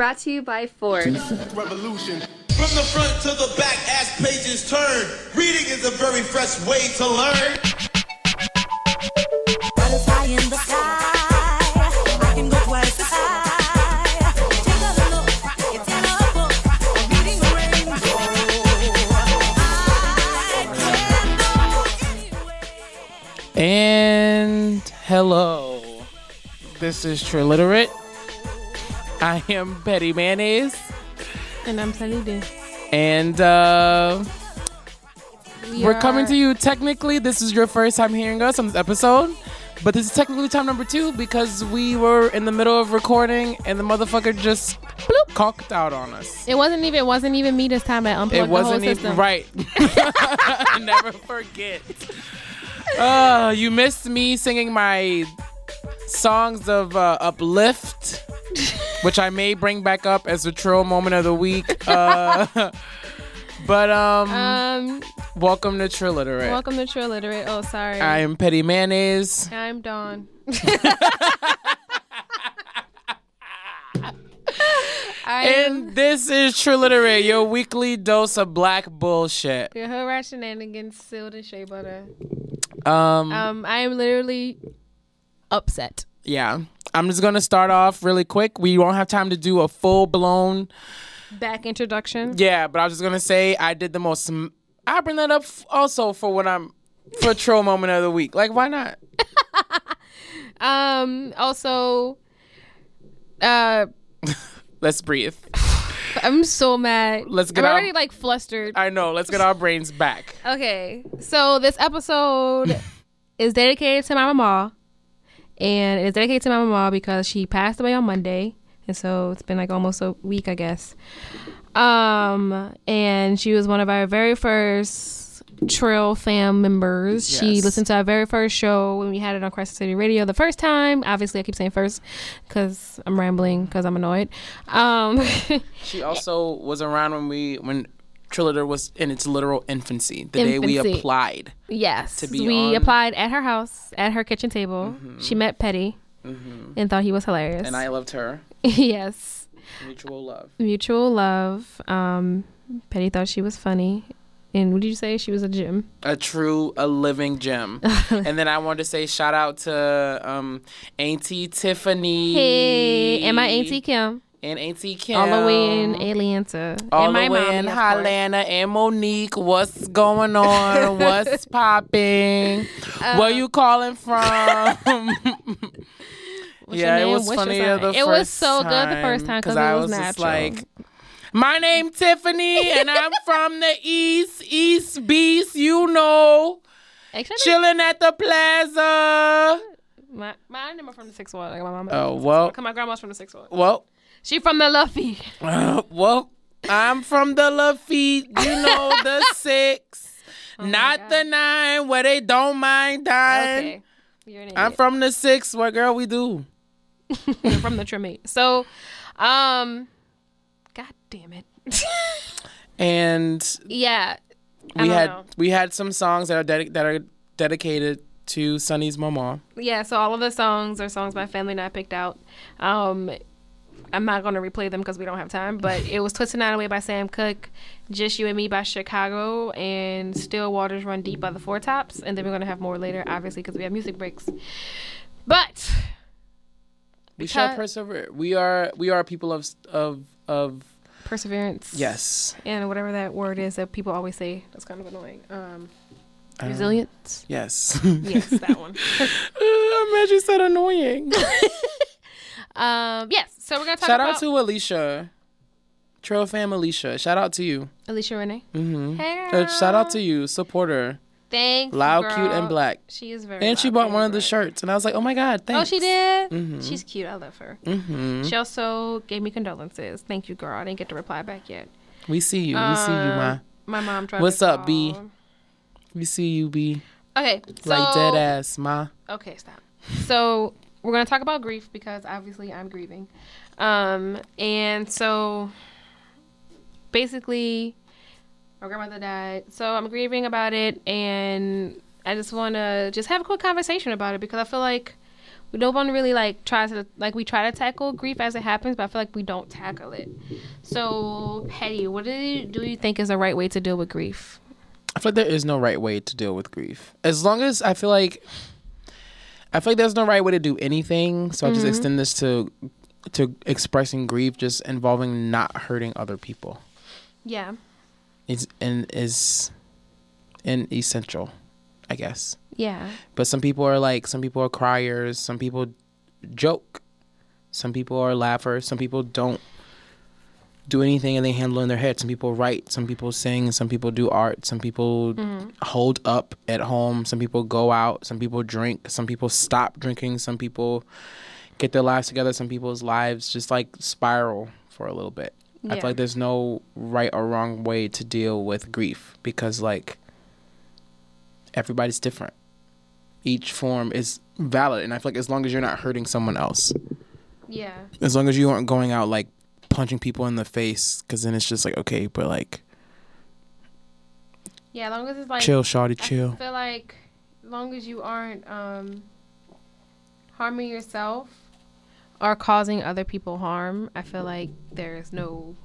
Brought to you by Ford. Revolution. From the front to the back as pages turn, reading is a very fresh way to learn. Butterfly in the sky. I can go twice as high. Take a look. It's in a book. I'm reading rainbow. I can go anywhere. And hello. This is Triliterate. I am Betty Mayonnaise. And I'm Sunny D. And uh, We we're coming to you. Technically, this is your first time hearing us on this episode. But this is technically time number two because we were in the middle of recording and the motherfucker just bloop, conked out on us. It wasn't even. It wasn't even me this time. I unplugged It wasn't the whole even system. right. Never forget. Uh, you missed me singing my songs of uh, uplift, which I may bring back up as a troll moment of the week. Uh, but um, Um. welcome to Triliterate. Welcome to True Literate. Oh, sorry. I am Petty Mayonnaise. I'm Dawn. And this is Triliterate, your weekly dose of black bullshit. your hood rat shenanigans sealed in shea butter. Um, Um, I am literally upset. yeah. I'm just gonna start off really quick. We won't have time to do a full blown Back introduction. Yeah, but I was just gonna say I did the most. I bring that up f- also for when I'm for troll moment of the week. Like, why not? Um. Also, uh, Let's breathe. I'm so mad. Let's get I'm out- already like flustered. I know. Let's get our brains back. Okay, so this episode is dedicated to my mama, and it's dedicated to my mama because she passed away on Monday, and so it's been like almost a week, I guess. Um, and she was one of our very first Trill fam members. She listened to our very first show when we had it on Crescent City Radio the first time. Obviously, I keep saying first because I'm rambling because I'm annoyed. Um, She also was around when we when Triliter was in its literal infancy. The day we applied. Yes, to be we on- applied at her house at her kitchen table. She met Petty and thought he was hilarious. And I loved her. yes, Mutual love. mutual love. Um, Petty thought she was funny, and what did you say? She was a gem. A true, a living gem. and then I wanted to say shout out to um Auntie Tiffany. Hey, and my auntie Kim, And Auntie Kim. all the way in Atlanta, All and my the way in of and Monique. What's going on? What's popping? Uh, Where you calling from? Yeah, it was What's funnier the It was so good the first time because it I was, was just natural. like, my name Tiffany, and I'm from the East East Beast. You know, Actually, chilling at the plaza. my my name from the sixth one. Like my mama. Oh well, my grandma's from the sixth one. well, She from the Luffy. Uh, well, I'm from the Lafitte, you know, the six, not the nine where they don't mind dying. Okay, I'm from the six where girl we do. You're from the Tremé. So, um, god damn it. And yeah. I we had know. we had some songs that are that are dedicated to Sunny's mama. Yeah, so all of the songs are songs my family and I picked out. Um, I'm not going to replay them because we don't have time, but it was Twisted Night Away by Sam Cooke, Just You and Me by Chicago, and Still Waters Run Deep by the Four Tops. And then we're going to have more later, obviously, because we have music breaks. But We shall persevere. We are we are people of of of perseverance. yes And whatever that word is that people always say, that's kind of annoying. Um, Uh, resilience. yes. yes, that one. I'm glad you said annoying. Um, yes. So we're gonna talk Shout about out to Alicia, Trill fam Alicia. Shout out to you. Alicia Renee. hmm Hey, Uh, shout out to you, supporter. Thanks. Loud, girl. cute, and black. She is very. And she bought one of the shirts, and I was like, "Oh my god, thanks." Oh, she did. Mhm. She's cute. I love her. hmm She also gave me condolences. Thank you, girl. I didn't get to reply back yet. We see you. We see you, Uh, ma. My mom tried. What's up, B? We see you, B. Okay, so Like dead ass, ma. Okay, stop. So we're gonna talk about grief because obviously I'm grieving, um, and so basically, my grandmother died. So I'm grieving about it, and I just want to just have a quick conversation about it because I feel like we don't want to really like try to like we try to tackle grief as it happens, but I feel like we don't tackle it. So, Petty, what do you, do you think is the right way to deal with grief? I feel like there is no right way to deal with grief. As long as I feel like I feel like there's no right way to do anything. So I just mm-hmm. extend this to to expressing grief just involving not hurting other people. Yeah. Is and is an essential, I guess. Yeah. But some people are like some people are criers, some people joke. Some people are laughers, some people don't do anything and they handle in their head. Some people write, some people sing, some people do art, some people mm-hmm. hold up at home, some people go out, some people drink, some people stop drinking, some people get their lives together, some people's lives just like spiral for a little bit. I feel like there's no right or wrong way to deal with grief because like everybody's different. Each form is valid and I feel like as long as you're not hurting someone else, Yeah. as long as you aren't going out like punching people in the face because then it's just like okay but like Yeah, as long as it's like chill shawty chill. I feel like as long as you aren't um, harming yourself or causing other people harm, I feel like there's no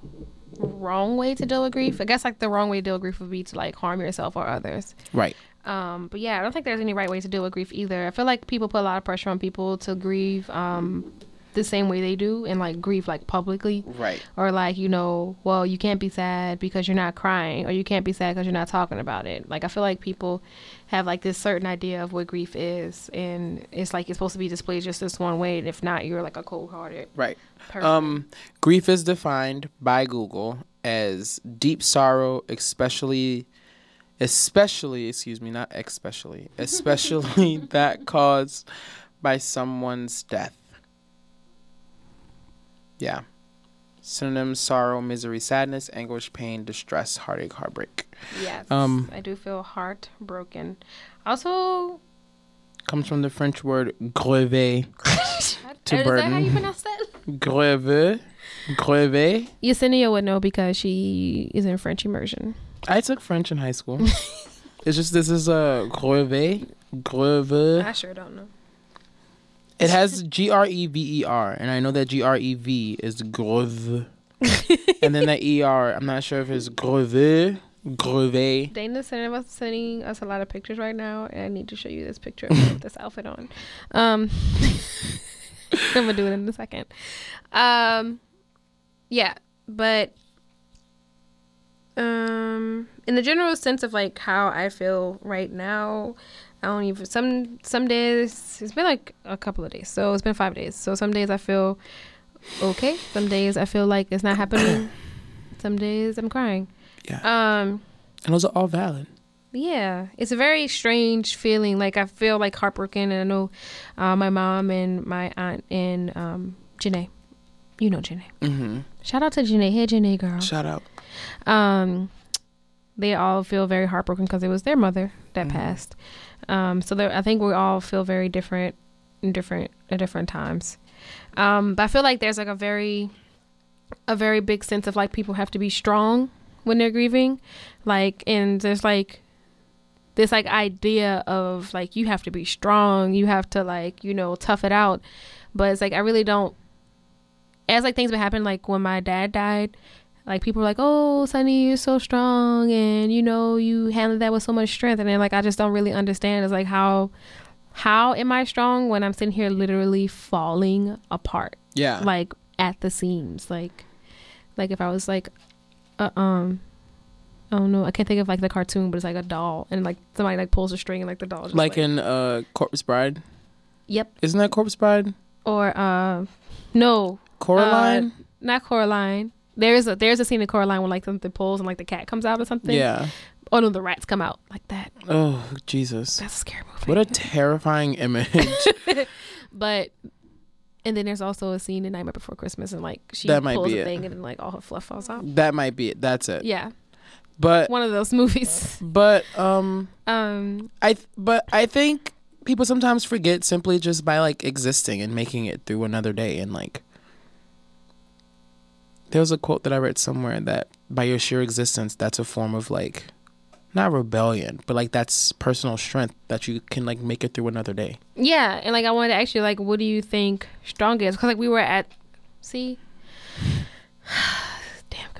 wrong way to deal with grief. I guess like the wrong way to deal with grief would be to like harm yourself or others. right Um, but yeah, I don't think there's any right way to deal with grief either. I feel like people put a lot of pressure on people to grieve um, the same way they do and like grieve like publicly. Right. Or like you know well you can't be sad because you're not crying or you can't be sad because you're not talking about it. Like i feel like people have like this certain idea of what grief is and it's like it's supposed to be displayed just this one way and if not you're like a cold-hearted right. person. Um grief is defined by google as deep sorrow especially especially excuse me not especially especially that caused by someone's death yeah. Synonyms sorrow misery sadness anguish pain distress heartache heartbreak. Yes Um, i do feel heartbroken. Also comes from the french word grever. To is that how burden. you pronounce that? Grever? Grever? Yesenia would know because she is in french immersion. I took French in high school. it's just this is a grever, grever. i sure don't know It has G R E V E R, and I know that G R E V is greve, and then that E R. I'm not sure if it's greve, greve. Dana's sending us sending us a lot of pictures right now, and I need to show you this picture of this outfit on. Um, I'm gonna do it in a second. Um, yeah, but um, in the general sense of like how I feel right now, I don't even some some days it's been like a couple of days, so it's been five days. So some days I feel okay, some days I feel like it's not happening, some days I'm crying. Yeah, Um. and those are all valid. Yeah, it's a very strange feeling. Like I feel like heartbroken, and I know uh, my mom and my aunt and um, Janae. You know Janae. Mm-hmm. Shout out to Janae. Hey Janae, girl. Shout out. Um, they all feel very heartbroken because it was their mother that passed. Um, so there- I think we all feel very different, different at different times. Um, but I feel like there's like a very, a very big sense of like people have to be strong when they're grieving, like and there's like this like idea of like you have to be strong, you have to like you know tough it out, but it's like I really don't. As like things would happen, like when my dad died, like people were like, "Oh, Sunny, you're so strong, and you know you handled that with so much strength." And then like I just don't really understand. It's like how how am I strong when I'm sitting here literally falling apart, Yeah. like at the seams, like like if I was like, uh, um. I don't know. I can't think of like the cartoon, but it's like a doll, and like somebody like pulls a string, and like the doll. Just, like in uh, Corpse Bride. Yep. Isn't that Corpse Bride? Or uh, no, Coraline. not Coraline. There's a there's a scene in Coraline when like something pulls and like the cat comes out or something. yeah. Oh no, the rats come out like that. Oh Jesus. That's a scary movie. What a terrifying image. but and then there's also a scene in Nightmare Before Christmas and like she That might pulls be a it. thing and then like all her fluff falls out. that might be it. That's it. Yeah, But one of those movies. but um Um, I th- but I think people sometimes forget simply just by like existing and making it through another day and like there was a quote that I read somewhere that by your sheer existence that's a form of like not rebellion, but like that's personal strength that you can like make it through another day. Yeah, and like I wanted to ask you, like, what do you think strong is? Because like we were at, see,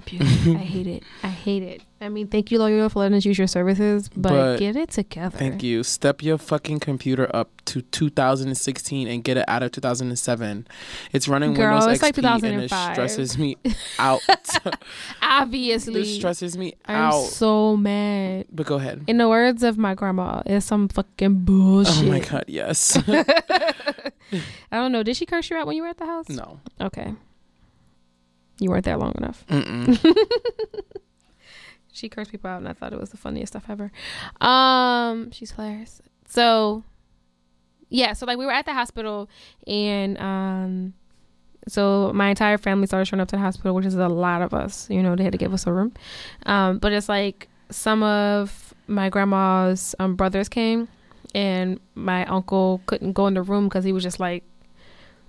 computer, I hate it. I hate it. I mean, thank you, Loyola, for letting us use your services, but, But get it together. Thank you. Step your fucking computer up to 2016 and get it out of 2007. It's running Girl, Windows it's like XP and it 2005. stresses me out. Obviously, it stresses me out I'm so mad. but go ahead. In the words of my grandma, it's some fucking bullshit. Oh my god, yes. I don't know. Did she curse you out when you were at the house? no. Okay. You weren't there long enough. She cursed people out, and I thought it was the funniest stuff ever. Um, she's hilarious. So, yeah, so like we were at the hospital, and um, so my entire family started showing up to the hospital, which is a lot of us. You know, they had to give us a room. Um, but it's like some of my grandma's um, brothers came, and my uncle couldn't go in the room because he was just like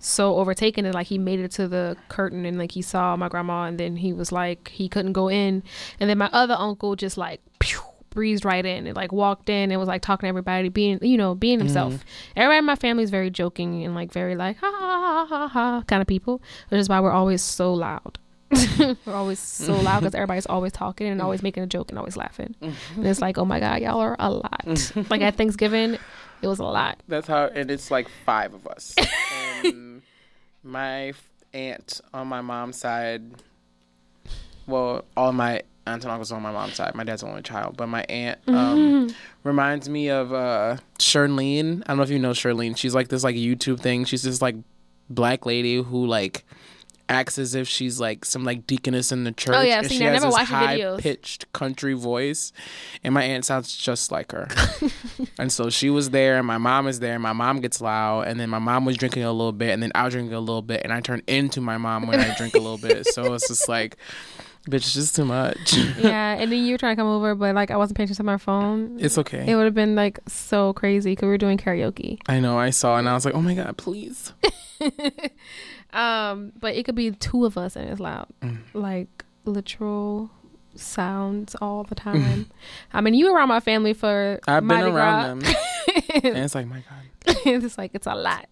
so overtaken and like he made it to the curtain and like he saw my grandma and then he was like he couldn't go in. And then my other uncle just like pew, breezed right in and like walked in and was like talking to everybody being you know being himself. Mm. Everybody in my family is very joking and like very like ha ha ha ha ha kind of people which is why we're always so loud. We're always so loud because everybody's always talking and always making a joke and always laughing. Mm-hmm. And it's like oh my god y'all are a lot. Mm-hmm. Like at thanksgiving it was a lot. That's how, and it's like five of us. my aunt on my mom's side, well, all my aunts and uncles on my mom's side. My dad's the only child, but my aunt um, reminds me of uh. I don't know if you know Charlene. She's like this like YouTube thing. She's this like black lady who like acts as if she's like some like deaconess in the church. Oh, yeah, I've and seen she that. I never this watched high pitched country voice, and my aunt sounds just like her. and so she was there, and my mom is there. And my mom gets loud, and then my mom was drinking a little bit, and then I was drinking a little bit, and I turn into my mom when I drink a little bit. So it's just like, bitch, it's just too much. yeah, and then you were trying to come over, but like I wasn't paying attention to my phone. it's okay. It would have been like so crazy because we were doing karaoke. I know. I saw, and I was like, oh my god, please. Um, but it could be two of us and it's loud, Mm. like literal sounds all the time. I mean, you around my family for I've been around Gras. them, and it's like, my god, it's like it's a lot.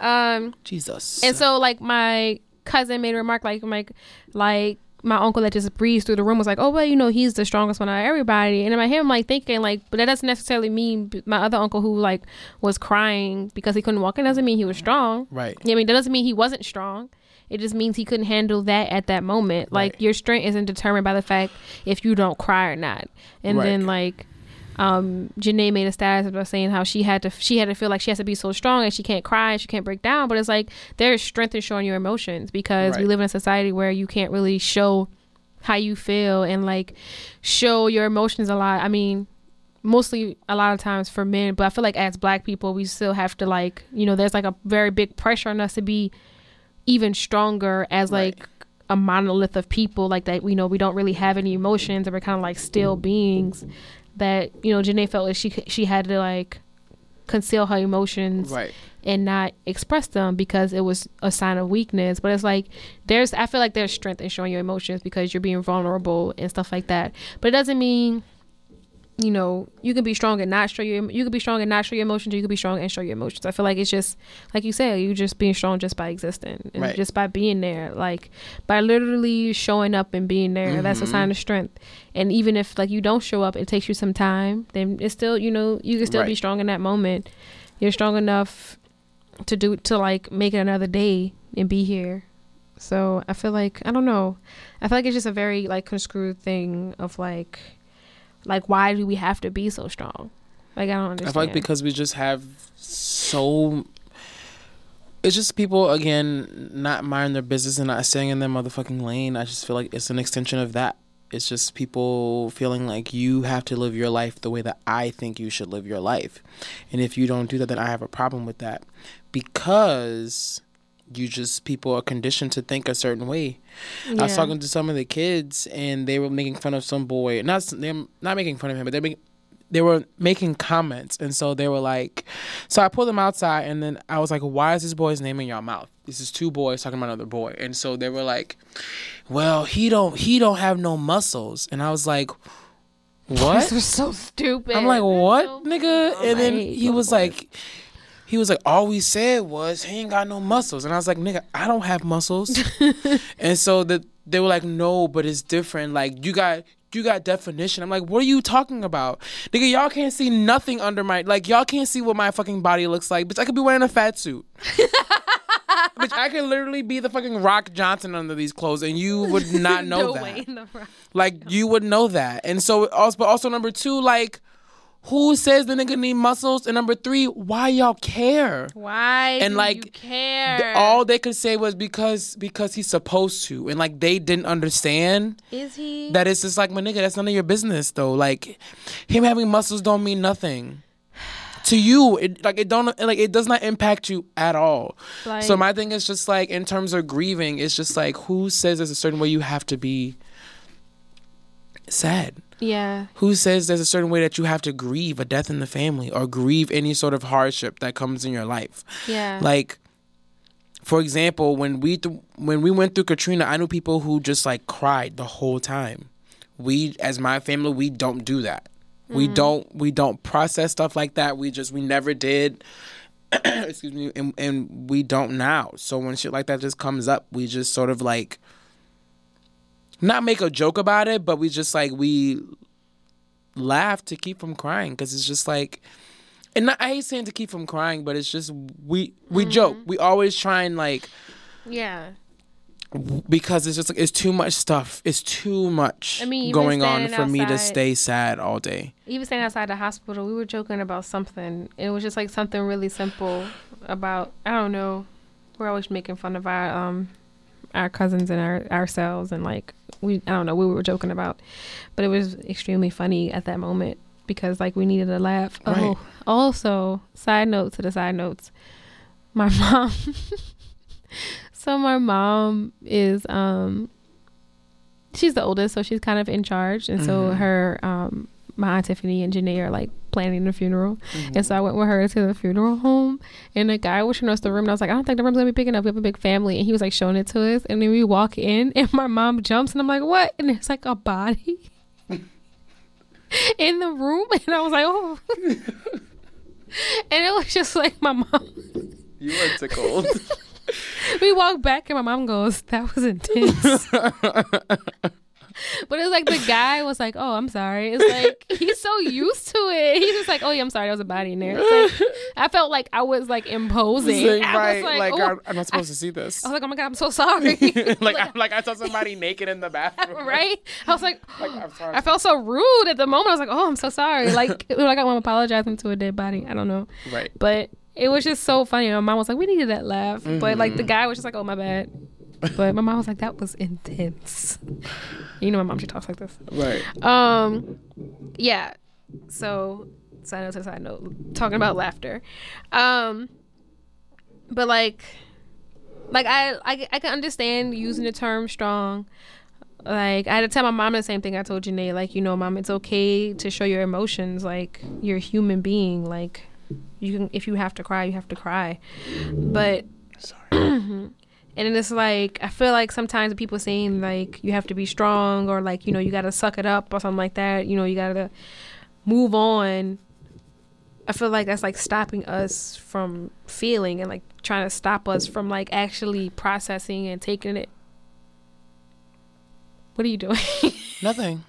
Um, Jesus. and so like my cousin made a remark like like like my uncle that just breezed through the room was like, oh well, you know he's the strongest one out of everybody. And in my head, I'm like thinking like, but that doesn't necessarily mean my other uncle who like was crying because he couldn't walk in doesn't mean he was strong. right. I mean, that doesn't mean he wasn't strong. It just means he couldn't handle that at that moment. Like Right. your strength isn't determined by the fact if you don't cry or not. And Right. then like um Janae made a status about saying how she had to she had to feel like she has to be so strong and she can't cry and she can't break down. But it's like there's strength in showing your emotions because we live in a society where you can't really show how you feel and like show your emotions a lot. I mean, mostly a lot of times for men, but I feel like as black people, we still have to like, you know, there's like a very big pressure on us to be even stronger as Right. like a monolith of people like that. We know we don't really have any emotions and we're kind of like still beings that, you know, Janae felt like she, she had to like conceal her emotions Right. and not express them because it was a sign of weakness. But it's like there's I feel like there's strength in showing your emotions because you're being vulnerable and stuff like that. But it doesn't mean you know you can be strong and not show your you can be strong and not show your emotions. You can be strong and show your emotions. I feel like it's just like you said, you just being strong just by existing and Right. just by being there, like by literally showing up and being there. That's a sign mm-hmm. of strength. And even if like you don't show up, it takes you some time. Then it's still you know you can still be strong in that moment. You're strong enough to do to like make it another day and be here. So I feel like I don't know. I feel like it's just a very like construed thing of like like why do we have to be so strong? Like I don't understand. I feel like because we just have so. It's just people again not minding their business and not staying in their motherfucking lane. I just feel like it's an extension of that. It's just people feeling like you have to live your life the way that I think you should live your life, and if you don't do that, then I have a problem with that, because you just people are conditioned to think a certain way. I was talking to some of the kids, and they were making fun of some boy. Not them, not making fun of him, but they making they were making comments, and so they were like, so I pulled them outside, and then I was like, why is this boy's name in your mouth? This is two boys talking about another boy, and so they were like, well, he don't he don't have no muscles, and I was like, what? This was so stupid. I'm like, what, So- nigga? Oh And then he was like, he was like, all we said was he ain't got no muscles, and I was like, nigga, I don't have muscles. and so the, they were like, no, but it's different. Like you got. You got definition. I'm like, what are you talking about? Nigga, y'all can't see nothing under my like y'all can't see what my fucking body looks like. Bitch, I could be wearing a fat suit. Bitch, I could literally be the fucking Rock Johnson under these clothes and you would not know that. Dwayne The Rock. Like you would know that. And so also but also number two, like who says the nigga need muscles? And number three, why y'all care? Why And, like, you care? Th- All they could say was because because he's supposed to. And like they didn't understand is he? that it's just like my nigga, that's none of your business though. Like him having muscles don't mean nothing. To you, it like it don't like it does not impact you at all. so my thing is just like in terms of grieving, it's just like who says there's a certain way you have to be sad? Yeah. Who says there's a certain way that you have to grieve a death in the family or grieve any sort of hardship that comes in your life? Yeah. Like, for example, when we th- when we went through Katrina, I knew people who just like cried the whole time. We, as my family, we don't do that. We mm-hmm. don't we don't process stuff like that. We just we never did. Excuse me, and and we don't now. So when shit like that just comes up, we just sort of like not make a joke about it, but we just like we laugh to keep from crying because it's just like and not, I hate saying to keep from crying, but it's just we we joke. We always try and like yeah. because it's just like it's too much stuff. It's too much I mean, going on for me to stay sad all day. Even standing outside the hospital, we were joking about something. It was just like something really simple about I don't know. We're always making fun of our um our cousins and our ourselves and like we I don't know we were joking about, but it was extremely funny at that moment because like we needed a laugh. Right. Oh, also side note to the side notes, my mom. so my mom is um she's the oldest, so she's kind of in charge, and so her um my aunt Tiffany and Janae are like planning the funeral, and mm-hmm. so I went with her to the funeral home, and the guy was showing us the room, and I was like, I don't think the room's gonna be big enough. We have a big family, and he was like showing it to us, and then we walk in, and my mom jumps, and I'm like, what? And there's like a body in the room, and I was like, oh. And it was just like my mom. You were tickled. We walk back and my mom goes, "That was intense." but it was like the guy was like, "Oh, I'm sorry." It's like he's so used to it. He's just like, "Oh yeah, I'm sorry. There was a body in there." Like, I felt like I was like imposing. I was right, like, like, "Oh." I'm, not supposed to see this. I was like, "Oh my god, I'm so sorry." like, I, like I saw somebody naked in the bathroom. right? I was like, Like, I'm sorry. I felt so rude at the moment. I was like, "Oh, I'm so sorry." Like, it was like I'm apologizing to a dead body. I don't know, Right. but it was just so funny. My mom was like, "We needed that laugh," but like Mm-hmm. the guy was just like, "Oh my bad." But my mom was like, "That was intense." You know, my mom she talks like this. Right. Um, yeah. So side note to side note, talking about laughter. Um, but like, like I, I, I can understand using the term strong. Like I had to tell my mom the same thing I told Janae. Like you know, mom, it's okay to show your emotions. Like you're a human being. Like you can, if you have to cry, you have to cry. But Sorry. and it's like I feel like sometimes people saying like you have to be strong or like you know you got to suck it up or something like that. You know you got to move on. I feel like that's like stopping us from feeling and like trying to stop us from like actually processing and taking it. What are you doing? Nothing.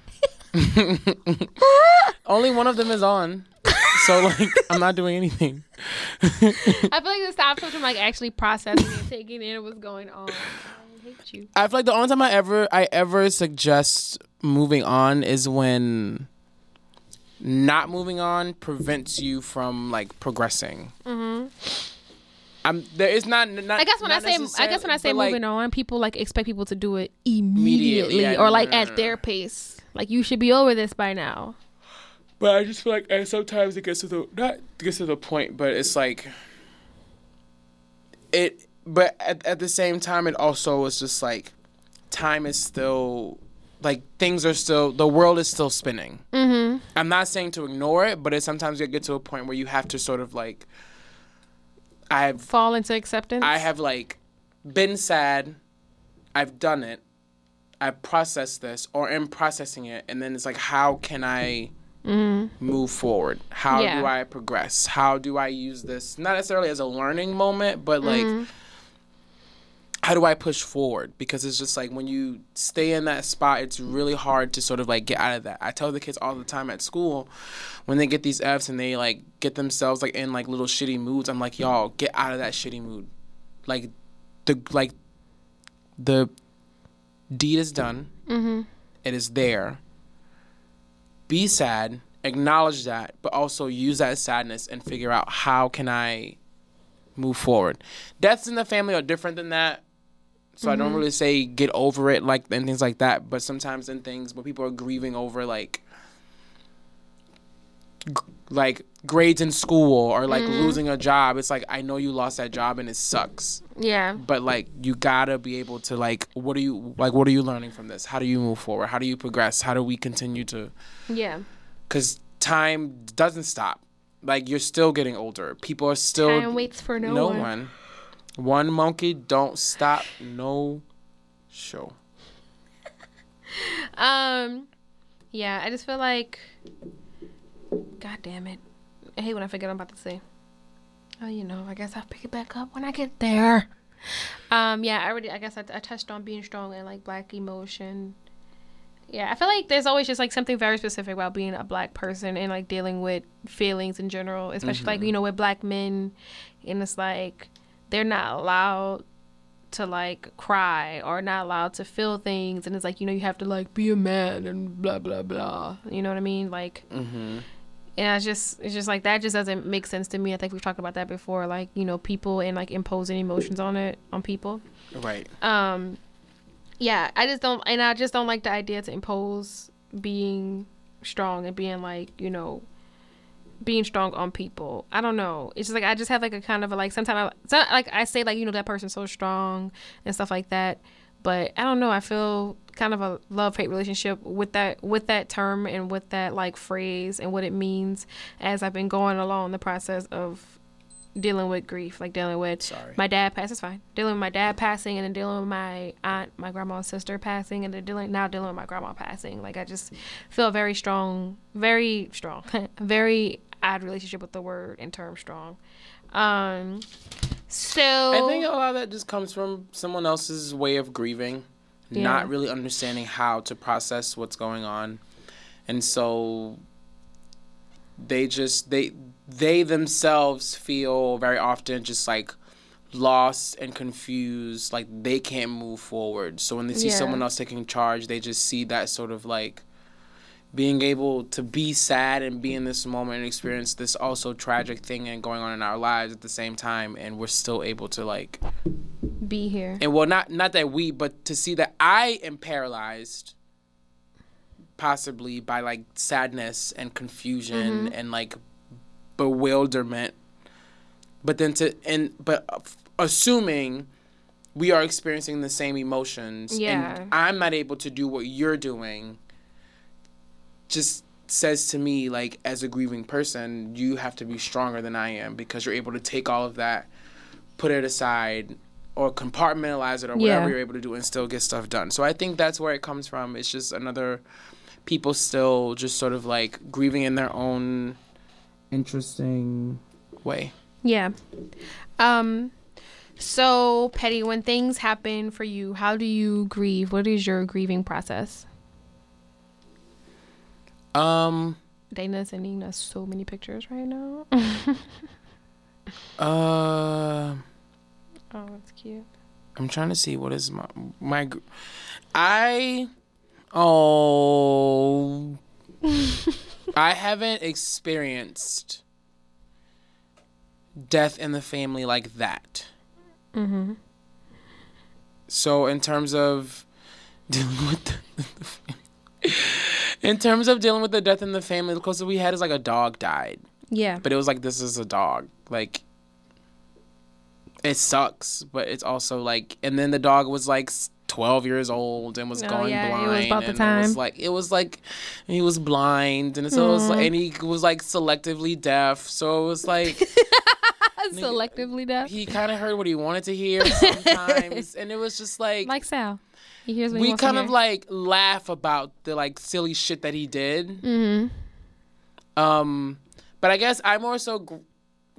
Only one of them is on. So like I'm not doing anything. I feel like it stops us from like actually processing and taking in what's going on. I hate you. I feel like the only time I ever I ever suggest moving on is when not moving on prevents you from like progressing. Mm-hmm. I'm there is not. not I guess when I say I guess when I say moving on, people like expect people to do it immediately yeah, or like no, no, at no, their pace. Like you should be over this by now. But I just feel like and sometimes it gets to the not gets to the point, but it's like it. But at at the same time, it also is just like time is still like things are still the world is still spinning. Mm-hmm. I'm not saying to ignore it, but it sometimes you get to a point where you have to sort of like. I've Fall into acceptance. I have like been sad. I've done it. I process this or am processing it, and then it's like, how can I move forward? How Yeah. do I progress? How do I use this not necessarily as a learning moment, but like how do I push forward? Because it's just like when you stay in that spot, it's really hard to sort of like get out of that. I tell the kids all the time at school when they get these F's and they like get themselves like in like little shitty moods, I'm like, y'all, get out of that shitty mood. Like the like the deed is done. Mhm. It is there. Be sad, acknowledge that, but also use that sadness and figure out how can I move forward. Deaths in the family are different than that. So I don't mm-hmm. really say get over it like and things like that, but sometimes in things where people are grieving over like g- like grades in school or like losing a job, it's like I know you lost that job and it sucks. Yeah. But like you gotta be able to like what are you like what are you learning from this? How do you move forward? How do you progress? How do we continue to Yeah. because time doesn't stop. Like you're still getting older. People are still Time waits for no, no one. one. One monkey don't stop. No show. Um, yeah, I just feel like, God damn it, I hate when I forget what I'm about to say. Oh, you know, I guess I'll pick it back up when I get there. Um, yeah, I already, I guess I, I touched on being strong and like black emotion. Yeah, I feel like there's always just like something very specific about being a black person and like dealing with feelings in general, especially like you know with black men, and it's like they're not allowed to like cry or not allowed to feel things and it's like you know you have to like be a man and blah blah blah you know what i mean like Mm-hmm. And it's just it's just like that just doesn't make sense to me. I think we've talked about that before like you know people and like imposing emotions on it on people. Right. um yeah i just don't and i just don't like the idea to impose being strong and being like you know being strong on people. I don't know. It's just like i just have like a kind of a like sometimes I, so, like i say like you know that person's so strong and stuff like that. But i don't know. I feel kind of a love hate relationship with that with that term and with that like phrase and what it means as i've been going along the process of dealing with grief like dealing with Sorry. my dad passed. It's fine. Dealing with my dad passing, and then dealing with my aunt, my grandma's sister passing, and then dealing now dealing with my grandma passing. Like I just feel very strong, very strong, very odd relationship with the word and term strong. Um, so I think a lot of that just comes from someone else's way of grieving, Yeah. not really understanding how to process what's going on, and so they just they they themselves feel very often just like lost and confused like they can't move forward so when they see Yeah. someone else taking charge they just see that sort of like being able to be sad and be in this moment and experience this also tragic thing and going on in our lives at the same time and we're still able to like be here. and well not not that we but to see that i am paralyzed possibly by like sadness and confusion mm-hmm. and like bewilderment but then to and but assuming we are experiencing the same emotions Yeah. and i'm not able to do what you're doing just says to me like as a grieving person you have to be stronger than i am because you're able to take all of that put it aside or compartmentalize it or whatever Yeah. you're able to do and still get stuff done so i think that's where it comes from it's just another people still just sort of like grieving in their own interesting way Yeah. Um. So petty, when things happen for you, how do you grieve? What is your grieving process? Um Dana sending us so many pictures right now. uh Oh, that's cute. I'm trying to see what is my my I oh I haven't experienced death in the family like that. Mm-hmm. So in terms of dealing with the, in terms of dealing with the death in the family, the closest we had is like a dog died. Yeah. But it was like this is a dog. Like it sucks, but it's also like and then the dog was like 12 years old and was Oh, going yeah, it was blind about the and it was time. like it was like he was blind and so it was like, and he was like selectively deaf. So it was like Selectively deaf. he kind of heard what he wanted to hear sometimes, and it was just like, Like Sal. He hears what we kind of like laugh about the like silly shit that he did. Mm-hmm. Um, but I guess I more so gr-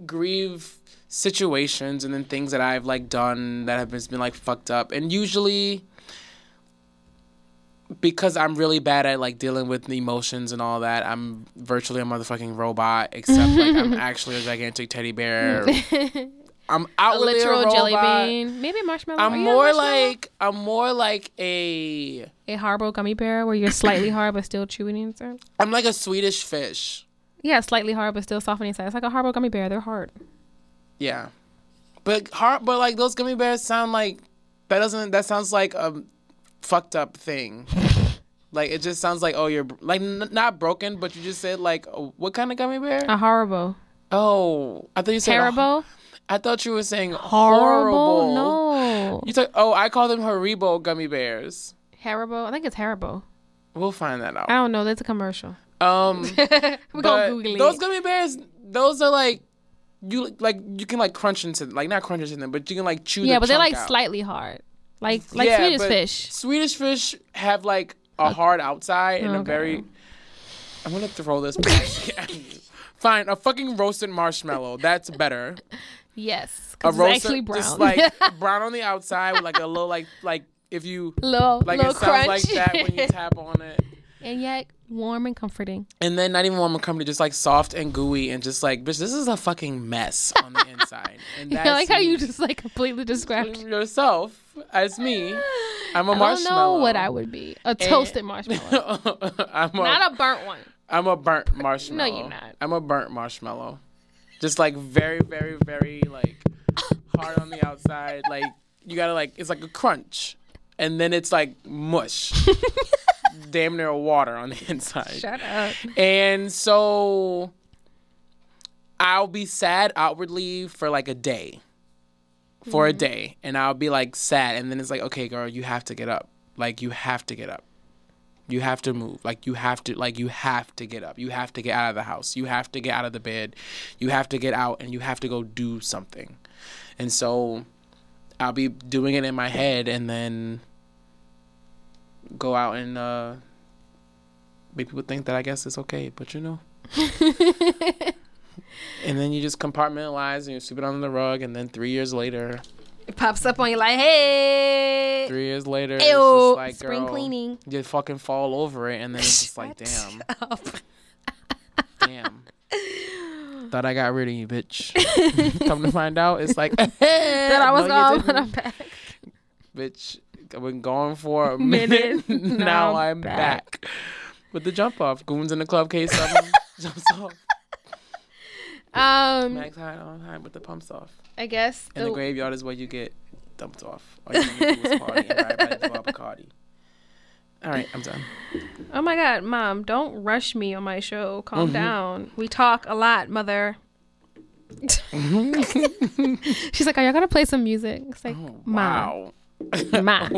grieve situations and then things that I've like done that have been, been like fucked up, and usually because I'm really bad at like dealing with emotions and all that, I'm virtually a motherfucking robot. Except like I'm actually a gigantic teddy bear. I'm a outwardly literal a jelly bean. Maybe a marshmallow. I'm more marshmallow? like I'm more like a a Haribo gummy bear where you're slightly hard but still chewy inside. I'm like a Swedish fish. Yeah, slightly hard but still soft inside. It's like a Haribo gummy bear. They're hard. Yeah, but hard. But like those gummy bears sound like that doesn't. That sounds like a fucked up thing. like it just sounds like oh you're like n- not broken, but you just said like oh, what kind of gummy bear? A Haribo. oh, I thought you said Haribo? I thought you were saying Horrible? horrible. No. You took oh I call them Haribo gummy bears. Haribo? I think it's Haribo. We'll find that out. I don't know. That's a commercial. Um. We're gonna Google it. those gummy bears, those are like you like you can like crunch into like not crunch into them, but you can like chew. yeah, the but they're like out. slightly hard. Like like Yeah, Swedish fish. Swedish fish have like a hard outside and a very. I'm gonna throw this back. Fine, a fucking roasted marshmallow. That's better. Yes. A 'cause it's actually brown. just like brown on the outside with like a little like like if you little, like little it sounds crunch. like that when you tap on it. and yet warm and comforting. And then not even warm and comforting, just like soft and gooey and just like, bitch, this is a fucking mess on the inside. And I that's like how you just like completely described. yourself as me. I'm a I don't know what I would be. A toasted marshmallow, I'm a, not a burnt one. I'm a burnt marshmallow. No, you're not. I'm a burnt marshmallow. Just like very, very, very like hard on the outside. Like you gotta like it's like a crunch, and then it's like mush. Damn near water on the inside. Shut up. And so I'll be sad outwardly for like a day. For a mm-hmm. day. And I'll be like sad. And then it's like, okay, girl, you have to get up. Like, you have to get up. You have to move. Like, you have to, like, you have to get up. You have to get out of the house. You have to get out of the bed. You have to get out and you have to go do something. And so I'll be doing it in my head and then go out and, uh, make people think that I guess it's okay, but you know. and then you just compartmentalize and you sweep it under the rug, and then three years later, It pops up on you like, hey, three years later, just like spring girl, cleaning. You fucking fall over it, and then it's just like, damn, damn. Thought I got rid of you, bitch. Come to find out, it's like that I was no, gone, but I'm back. bitch. I've been gone for a minute. Minute. now I'm back. back. with the jump off. Goons in the club case seven jumps off. Um, Max high on high with the pumps off. I guess And the the, graveyard is where you get dumped off. All you do is party and Bacardi. All right, I'm done. Oh my god, mom, don't rush me on my show. Calm Mm-hmm. down. We talk a lot, mother. She's like, Are y'all gonna play some music? It's like, Mom, Wow. Ma.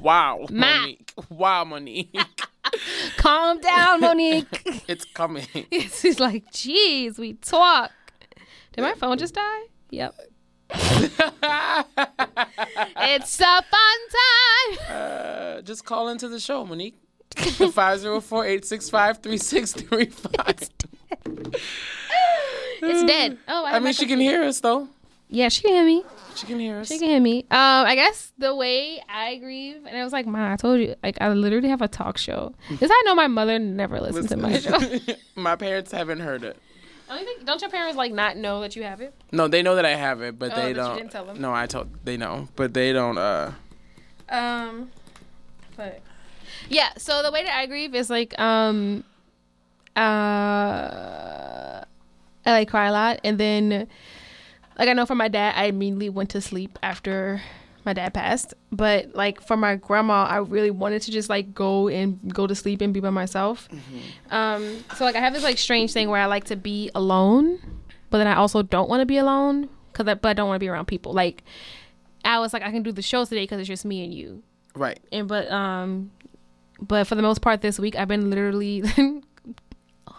wow, Ma. Monique. Wow, Monique. calm down, Monique. it's coming. She's like, Jeez, we talk. Did my phone just die? Yep. It's a fun time. Uh, just call into the show, Monique. 504-865-3635. It's dead. Oh, I, I mean, she can hear us, though. Yeah, she can hear me. She can hear us. She can hear me. Um, I guess the way I grieve, and I was like, Ma, I told you, like, I literally have a talk show. This I know my mother never listens to my show. My parents haven't heard it. Don't, you think, don't your parents like not know that you have it? No, they know that I have it, but Oh, they you don't. didn't tell them? No, I told they know, but they don't. Uh, Um, but yeah. So the way that I grieve is like, um, uh, I like cry a lot, and then, like I know for my dad, I immediately went to sleep after my dad passed. But like for my grandma, I really wanted to just like go and go to sleep and be by myself. Um, so like I have this like strange thing where I like to be alone, but then I also don't want to be alone because I, but I don't want to be around people. Like I was like, I can do the show today because it's just me and you. right. And but um, but for the most part this week, I've been literally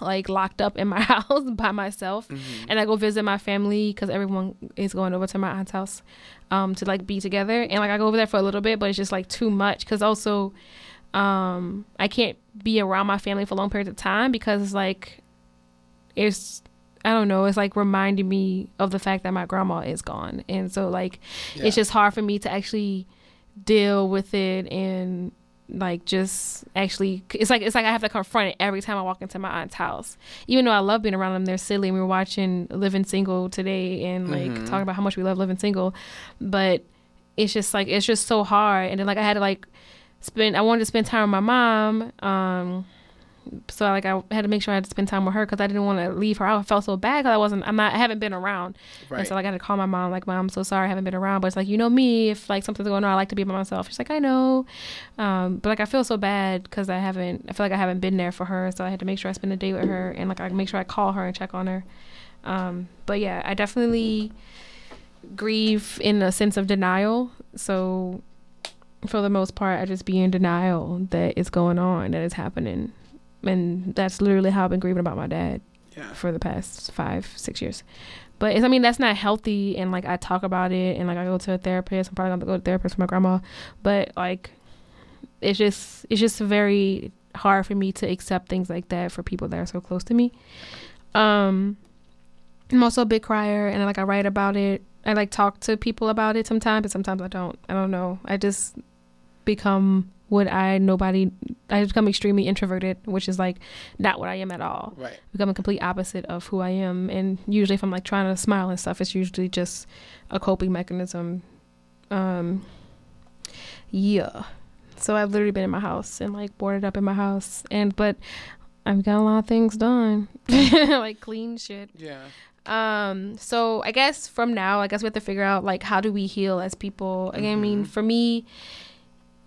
like locked up in my house by myself, and I go visit my family because everyone is going over to my aunt's house um, to like be together, and like I go over there for a little bit, but it's just like too much because also um, I can't be around my family for long periods of time because it's like it's I don't know, it's like reminding me of the fact that my grandma is gone. And so like it's just hard for me to actually deal with it and like just actually it's like it's like I have to confront it every time I walk into my aunt's house. Even though I love being around them, they're silly. And We were watching Living Single today and like talking about how much we love Living Single. But it's just like it's just so hard. And then like I had to like spend I wanted to spend time with my mom. Um so like I had to make sure I had to spend time with her because I didn't want to leave her. I felt so bad because I wasn't. I'm not. I haven't been around, and so like I had to call my mom. Like, mom, I'm so sorry, I haven't been around. But it's like you know me. If like something's going on, I like to be by myself. She's like, I know, um, but like I feel so bad because I haven't. I feel like I haven't been there for her. So I had to make sure I spend a day with her, and like I make sure I call her and check on her. Um, but yeah, I definitely grieve in a sense of denial. So for the most part, I just be in denial that it's going on, that it's happening. And that's literally how I've been grieving about my dad Yeah. for the past five, six years. But it's, I mean, that's not healthy. And like, I talk about it and like, I go to a therapist. I'm probably going to go to a therapist for my grandma. But like, it's just, it's just very hard for me to accept things like that for people that are so close to me. Um, I'm also a big crier and like, I write about it. I like talk to people about it sometimes, but sometimes I don't. I don't know. I just become what I nobody. I become extremely introverted, which is like not what I am at all. Right. Become a complete opposite of who I am. And usually, if I'm like trying to smile and stuff, it's usually just a coping mechanism. Um, yeah. So I've literally been in my house and like boarded up in my house, and but I've got a lot of things done, like clean shit. Yeah. Um, so I guess from now, I guess we have to figure out like how do we heal as people. Again, I mean, for me,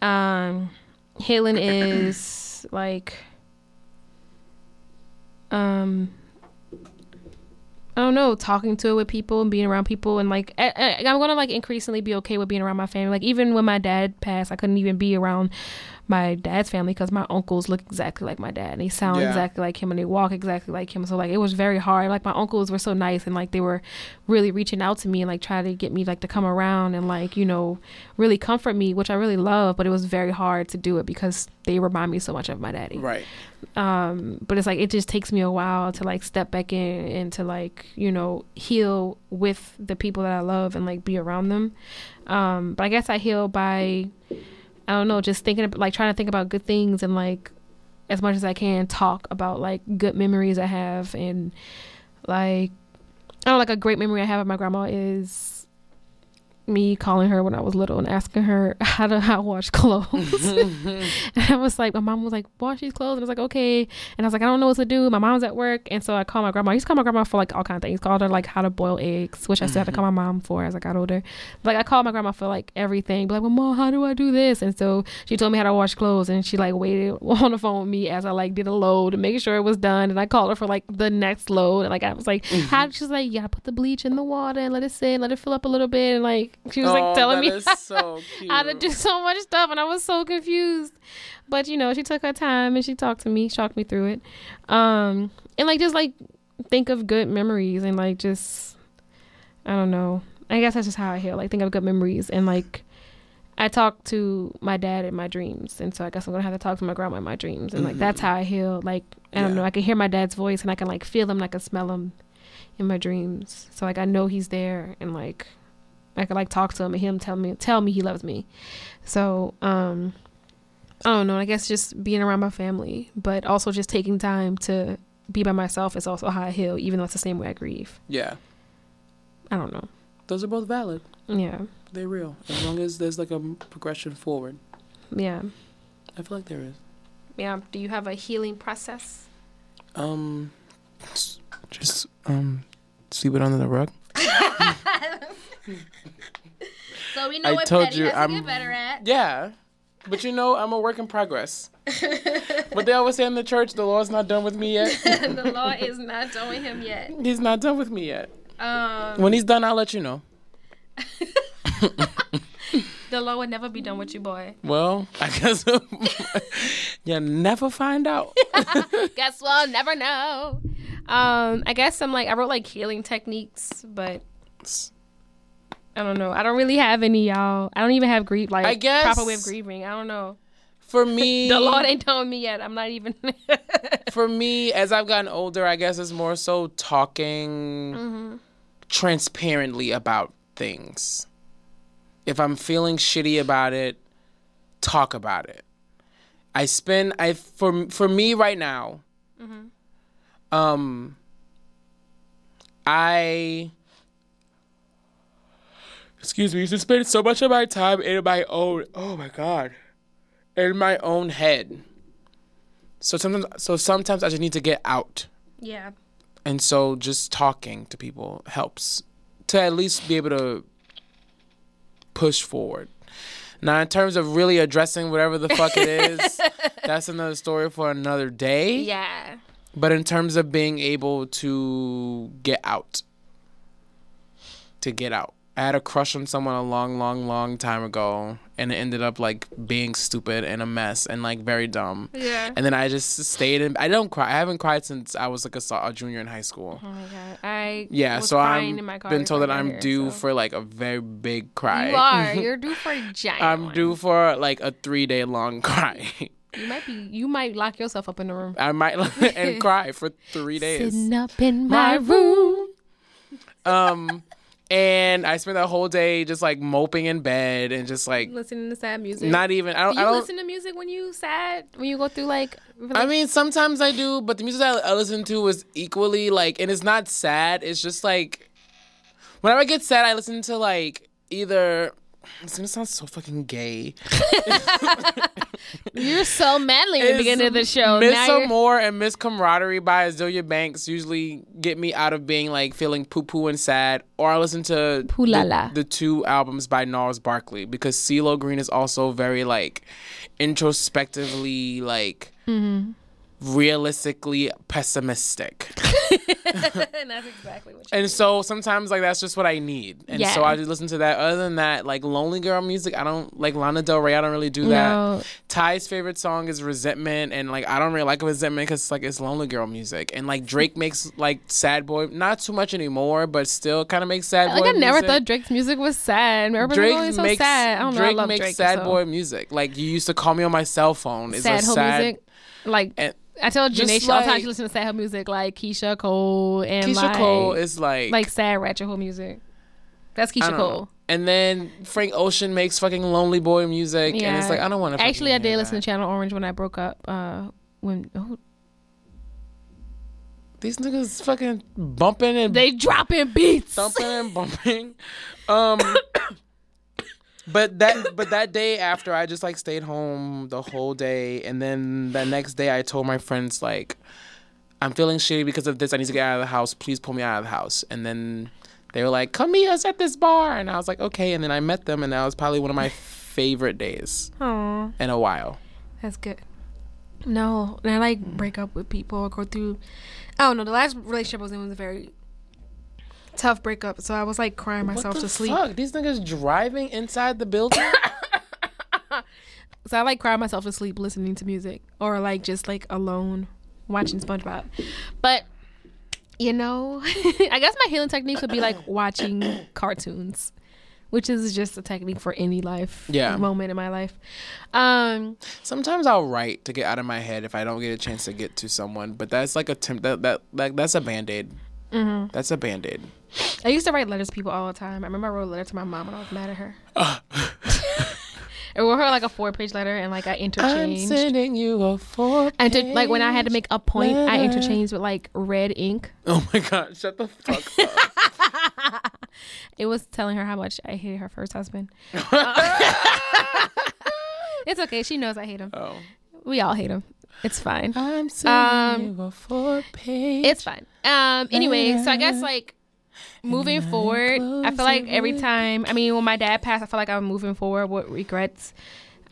um, healing is like, um, I don't know, talking to it with people and being around people and like I, I, I'm gonna like increasingly be okay with being around my family. Like even when my dad passed, I couldn't even be around my dad's family because my uncles look exactly like my dad and they sound Yeah. exactly like him and they walk exactly like him. So like it was very hard. Like my uncles were so nice and like they were really reaching out to me and like trying to get me like to come around and like you know really comfort me, which I really love. But it was very hard to do it because they remind me so much of my daddy Right. um but it's like it just takes me a while to like step back in and to like you know heal with the people that i love and like be around them um but i guess i heal by i don't know just thinking like trying to think about good things and like as much as i can talk about like good memories i have and like i don't know like a great memory i have of my grandma is me calling her when I was little and asking her how to how wash clothes. and I was like, my mom was like, wash these clothes. And I was like, okay. And I was like, I don't know what to do. My mom's at work. And so I called my grandma. I used to call my grandma for like all kinds of things. Called her like how to boil eggs, which I still have to mm-hmm. call my mom for as I got older. Like I called my grandma for like everything. But like, well, mom, how do I do this? And so she told me how to wash clothes. And she like waited on the phone with me as I like did a load to make sure it was done. And I called her for like the next load. And like I was like, mm-hmm. how? She's like, you gotta put the bleach in the water and let it sit, let it fill up a little bit. And like she was Oh, like telling me is so how to do so much stuff and I was so confused. But you know, she took her time and she talked to me, shocked me through it. Um and like just like think of good memories and like just I don't know. I guess that's just how I heal. Like think of good memories and like I talk to my dad in my dreams, and so I guess I'm gonna have to talk to my grandma in my dreams, and like that's how I heal. Like I don't Yeah. know, I can hear my dad's voice, and I can like feel him, and I can smell him in my dreams. So like I know he's there, and like I could like talk to him, and him tell me tell me he loves me. So um, I don't know. I guess just being around my family, but also just taking time to be by myself is also how I heal, even though it's the same way I grieve. Yeah. I don't know. Those are both valid. Yeah, They're real. As long as there's like a progression forward. yeah, I feel like there is. yeah. Do you have a healing process? Um, just um, sweep it under the rug. So we know I what told you I'm. at. Yeah, but you know I'm a work in progress. but they always say in the church, the Lord's not done with me yet. the law is not done with him yet. He's not done with me yet. Um, When he's done, I'll let you know. The law would never be done with you, boy. Well, I guess you'll never find out. Guess we'll never know. Um, I guess I'm like I wrote like healing techniques, but I don't know. I don't really have any, y'all. I don't even have grief like I guess- proper way of grieving. I don't know. For me, The Lord ain't telling me yet. I'm not even. for me, as I've gotten older, I guess it's more so talking transparently about things. If I'm feeling shitty about it, talk about it. I spend I for for me right now. Um I excuse me, used to spend so much of my time in my own oh my god. In my own head. So sometimes, so sometimes I just need to get out, yeah. and so just talking to people helps to at least be able to push forward. Now, in terms of really addressing whatever the fuck it is, that's another story for another day. Yeah. But in terms of being able to get out, to get out. I had a crush on someone a long, long, long time ago, and it ended up like being stupid and a mess and like very dumb. Yeah. And then I just stayed in. I don't cry. I haven't cried since I was like a, a junior in high school. Oh my god. I Yeah, so I've my been told that I'm here, due so. for like a very big cry. You are. You're due for a giant. I'm one. due for like a three day long cry. You might be. You might lock yourself up in the room. I might and cry for three days. Sitting up in my room. Um, and I spent the whole day just like moping in bed and just like Listening to sad music. not even. I don't. Do I you don't. listen to music when you sad? When you go through like? I mean, sometimes I do, but the music I, I listen to is equally like, and it's not sad. It's just like, whenever I get sad, I listen to like either. It's gonna sound so fucking gay. you're so manly in the beginning of the show. Miss you're, Amore and Miss Camaraderie by Azealia Banks usually get me out of being like feeling poo poo and sad. Or I listen to the, the two albums by Gnarls Barkley because CeeLo Green is also very like introspectively like Mm-hmm. Realistically pessimistic. and that's exactly what. And so sometimes like that's just what I need. And so I just listen to that. Other than that, like lonely girl music, I don't like Lana Del Rey, I don't really do that. No. Ty's favorite song is Resentment, and like I don't really like Resentment because like it's lonely girl music, and like Drake makes like sad boy, not too much anymore, but still kind of makes sad like boy. I never music. thought Drake's music was sad. Everybody's Drake always so makes sad. I don't know. Drake I love makes Drake. sad so. boy music. Like you used to call me on my cell phone. It's sad sad. music. Like and I tell just Janae all the time like- she listens to sad music like Keyshia Cole and Keyshia like, Cole is like like sad ratchet hoe music. That's Keyshia Cole. know. And then Frank Ocean makes fucking lonely boy music, and it's like I don't want to. Actually, I did listen to Channel Orange when I broke up. Uh, when oh, these niggas fucking bumping and they dropping beats. thumping and bumping. Um, but that but that day after, I just like stayed home the whole day, and then the next day, I told my friends like, I'm feeling shitty because of this. I need to get out of the house. Please pull me out of the house. And then they were like, Come meet us at this bar, and I was like, Okay. And then I met them, and that was probably one of my favorite days Aw, in a while. that's good. No, and I like break up with people or go through. Oh, I don't know. The last relationship I was in was a very tough breakup, so I was like crying myself what the to sleep. fuck? These niggas driving inside the building. So I like cry myself to sleep listening to music or like just like alone watching SpongeBob. But you know, I guess my healing techniques would be like watching cartoons, which is just a technique for any life Yeah. moment in my life. Um, Sometimes I'll write to get out of my head if I don't get a chance to get to someone, but that's like a temp- that that like that's a band aid. Mm-hmm. That's a band aid. I used to write letters to people all the time. I remember I wrote a letter to my mom when I was mad at her. I wrote her like a four page letter and like I I'm interchanged. sending you a four. And to, like when I had to make a point, I letter. interchanged with like red ink. Oh my god! Shut the fuck up. It was telling her how much I hated her first husband. it's okay. She knows I hate him. oh. We all hate him. It's fine. I'm sending Um, you a four page. It's fine. Um. Anyway, so I guess like moving forward, I feel like every time. I mean, when my dad passed, I feel like I'm moving forward with regrets.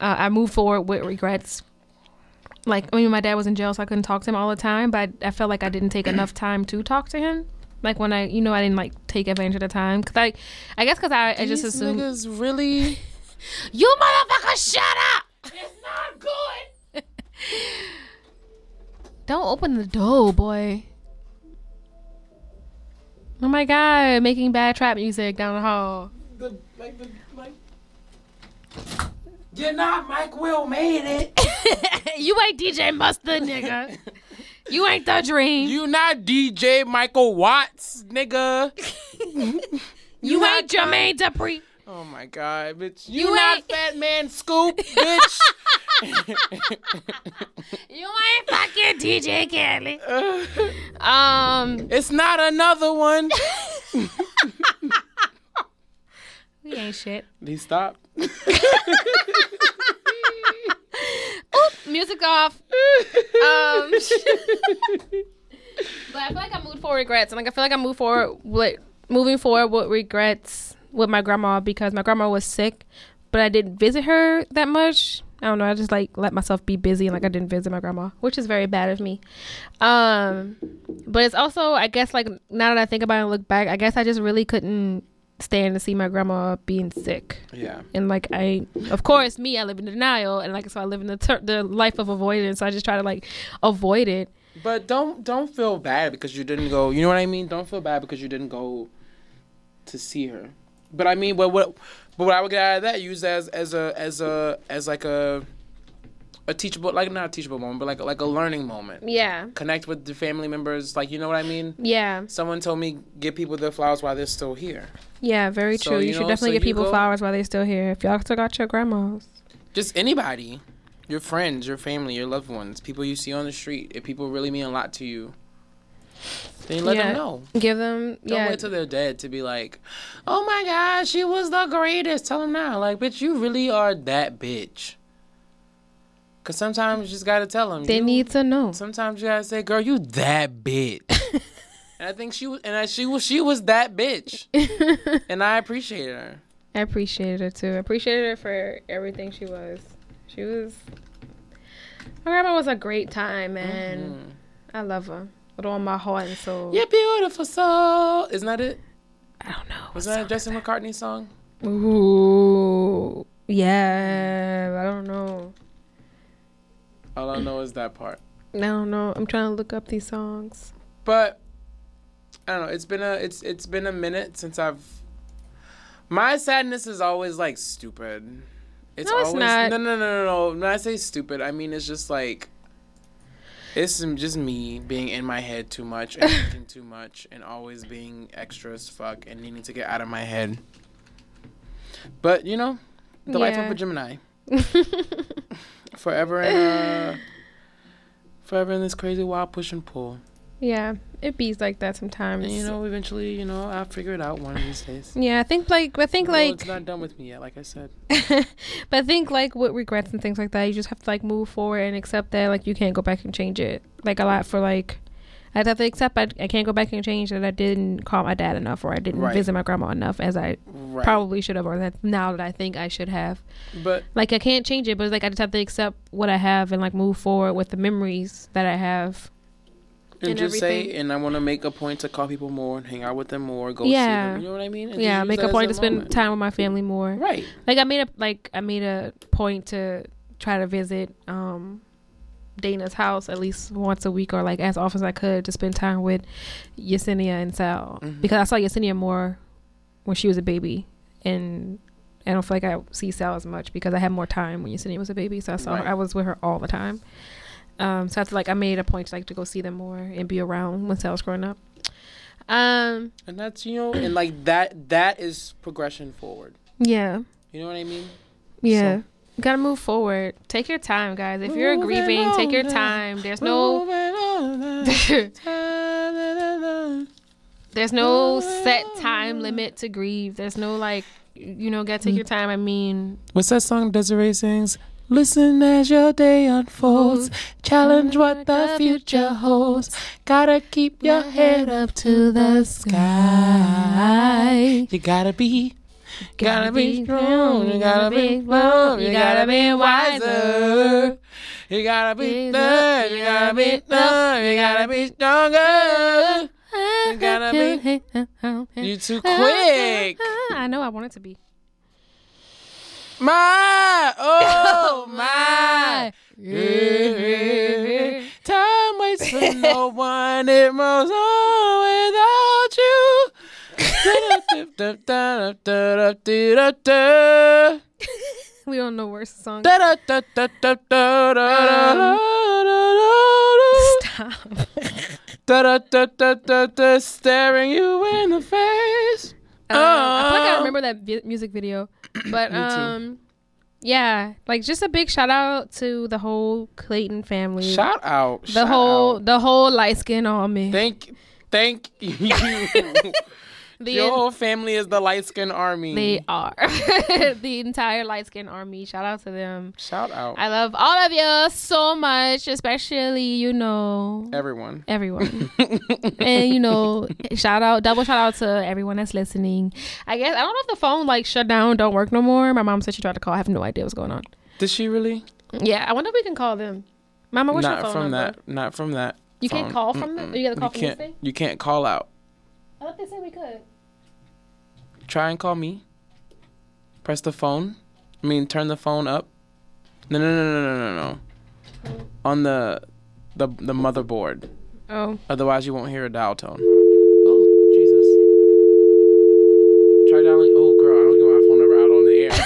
Uh, I moved forward with regrets. Like I mean, my dad was in jail, so I couldn't talk to him all the time. But I felt like I didn't take enough time to talk to him. Like when I, you know, I didn't like take advantage of the time because I, I guess because I, I just These assumed niggas really You motherfucker, shut up! It's not good. Don't open the door, boy. Oh my god, making bad trap music down the hall. The, like the like. You're not Mike Will made it. you ain't DJ Mustard, nigga. you ain't the dream. You, You not DJ Michael Watts, nigga. You ain't Jermaine Dupri. Oh my god, bitch. You, You not Fat Man Scoop, bitch. You ain't fucking DJ Kelly. Um, it's not another one. we ain't shit. He stopped. Music off. Um, but I feel like I moved forward regrets, and like I feel like I moved forward with moving forward with regrets with my grandma because my grandma was sick, but I didn't visit her that much. I don't know. I just like let myself be busy and like I didn't visit my grandma, which is very bad of me. Um, but it's also I guess like now that I think about it and look back, I guess I just really couldn't stand to see my grandma being sick Yeah. and like I, of course, me, I live in denial, and like so I live in the ter- the life of avoidance. So I just try to like avoid it. But don't don't feel bad because you didn't go. You know what I mean? Don't feel bad because you didn't go to see her. But I mean, but what but what I would get out of that use as as a as a as like a a teachable like not a teachable moment, but like like a learning moment. Yeah, Connect with the family members, like you know what I mean. yeah, Someone told me give people their flowers while they're still here. yeah. Very So, true. You, you should know, definitely so give people go- flowers while they're still here. If y'all still got your grandmas, Just anybody, your friends, your family, your loved ones, people you see on the street. If people really mean a lot to you, then let Yeah. them know. give them. Don't yeah, wait till they're dead to be like, oh my God, she was the greatest. Tell them now. Like, bitch, you really are that bitch. Because sometimes you just got to tell them. they you, need to know. Sometimes you got to say, girl, you that bitch. and I think she was, and I, she was, she was that bitch. and I appreciated her. I appreciated her too. I appreciated her for everything she was. She was. My grandma was a great time, man. Mm-hmm. I love her with all my heart and soul. You're beautiful soul. Isn't that it? I don't know. Was that a Justin McCartney song? Ooh, yeah. I don't know. All I know is that part. I don't know. I'm trying to look up these songs. But I don't know. It's been a it's it's been a minute since I've. My sadness is always like stupid. It's No, it's always not. no no no no no. When I say stupid, I mean it's just like. It's just me being in my head too much and thinking too much and always being extra as fuck and needing to get out of my head. But you know, the life of a Gemini. forever in uh, forever in this crazy wild push and pull. Yeah, it bees like that sometimes. And you know, eventually, you know, I'll figure it out one of these days. Yeah, I think like I think No, like it's not done with me yet, like I said. but I think like with regrets and things like that, you just have to like move forward and accept that like you can't go back and change it. Like a lot for like I have to accept I, I can't go back and change that I didn't call my dad enough or I didn't Right. visit my grandma enough as I Right. probably should have or that now that I think I should have. But Like I can't change it, but it's like I just have to accept what I have and like move forward with the memories that I have. And, And just say, and I want to make a point to call people more and hang out with them more, go Yeah. see them. You know what I mean? And yeah, make a point to spend moment. time with my family more. Right. Like I made a like I made a point to try to visit um Dana's house at least once a week or like as often as I could to spend time with Yesenia and Sal Mhm. because I saw Yesenia more when she was a baby and I don't feel like I see Sal as much because I had more time when Yesenia was a baby so I saw Right. her I was with her all the time. Um so I feel like I made a point to like to go see them more and be around when Sal was growing up. Um And that's you know, and like that that is progression forward. yeah. You know what I mean? Yeah. So- You gotta move forward. Take your time, guys. If you're Moving grieving, take your time. There's no There's there's no set time limit to grieve. There's no like you know, gotta take your time. I mean What's that song Des'ree sings? Listen as your day unfolds. Challenge what the future holds. Gotta keep your head up to the sky. You gotta be, gotta be strong. You gotta be love. You gotta be wiser. You gotta be love. You gotta be love. You gotta be stronger. You gotta be. You too quick. I know I want it to be my, oh, my. Yeah. Time waits for no one. It moves on without you. we don't know where song. Stop. Staring you in the face. Um, oh. I feel like I remember that vi- music video. but Me um, yeah, like just a big shout out to the whole Clayton family. Shout out. the shout whole out. the whole light skin army. Thank, thank you. The Your whole family is the light skin army. they are the entire light skin army. Shout out to them. Shout out I love all of you so much, especially you know everyone. everyone. and you know, shout out, double shout out to everyone that's listening. I guess I don't know if the phone like shut down, don't work no more. My mom said she tried to call. I have no idea what's going on. Did she really? Yeah, I wonder if we can call them. Mama, what's your Not phone from number? that. Not from that. You can't call from them? You gotta call you from can't. You can't call out. I thought they said we could. Try and call me. Press the phone. I mean, turn the phone up. No, no, no, no, no, no, no. Hmm. On the, the, the motherboard. Oh, Otherwise, you won't hear a dial tone. Oh, Jesus. Try dialing. Oh, girl, I don't get my phone number out on the air.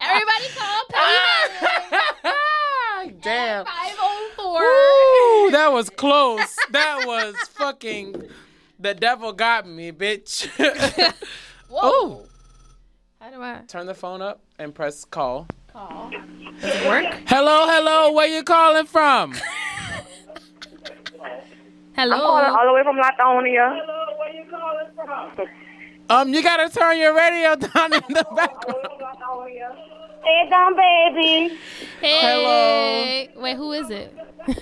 everybody call Peyton. Damn. Five oh four. Ooh, that was close. That was fucking. The devil got me, bitch. Whoa. How do I Turn the phone up and press call. call? Does it work? Hello, hello. Where you calling from? Hello. I'm calling all the way from Latonia. Hello, where you calling from? Um, you gotta turn your radio down in the background. Hey, down, baby. Hey. Wait, who is it?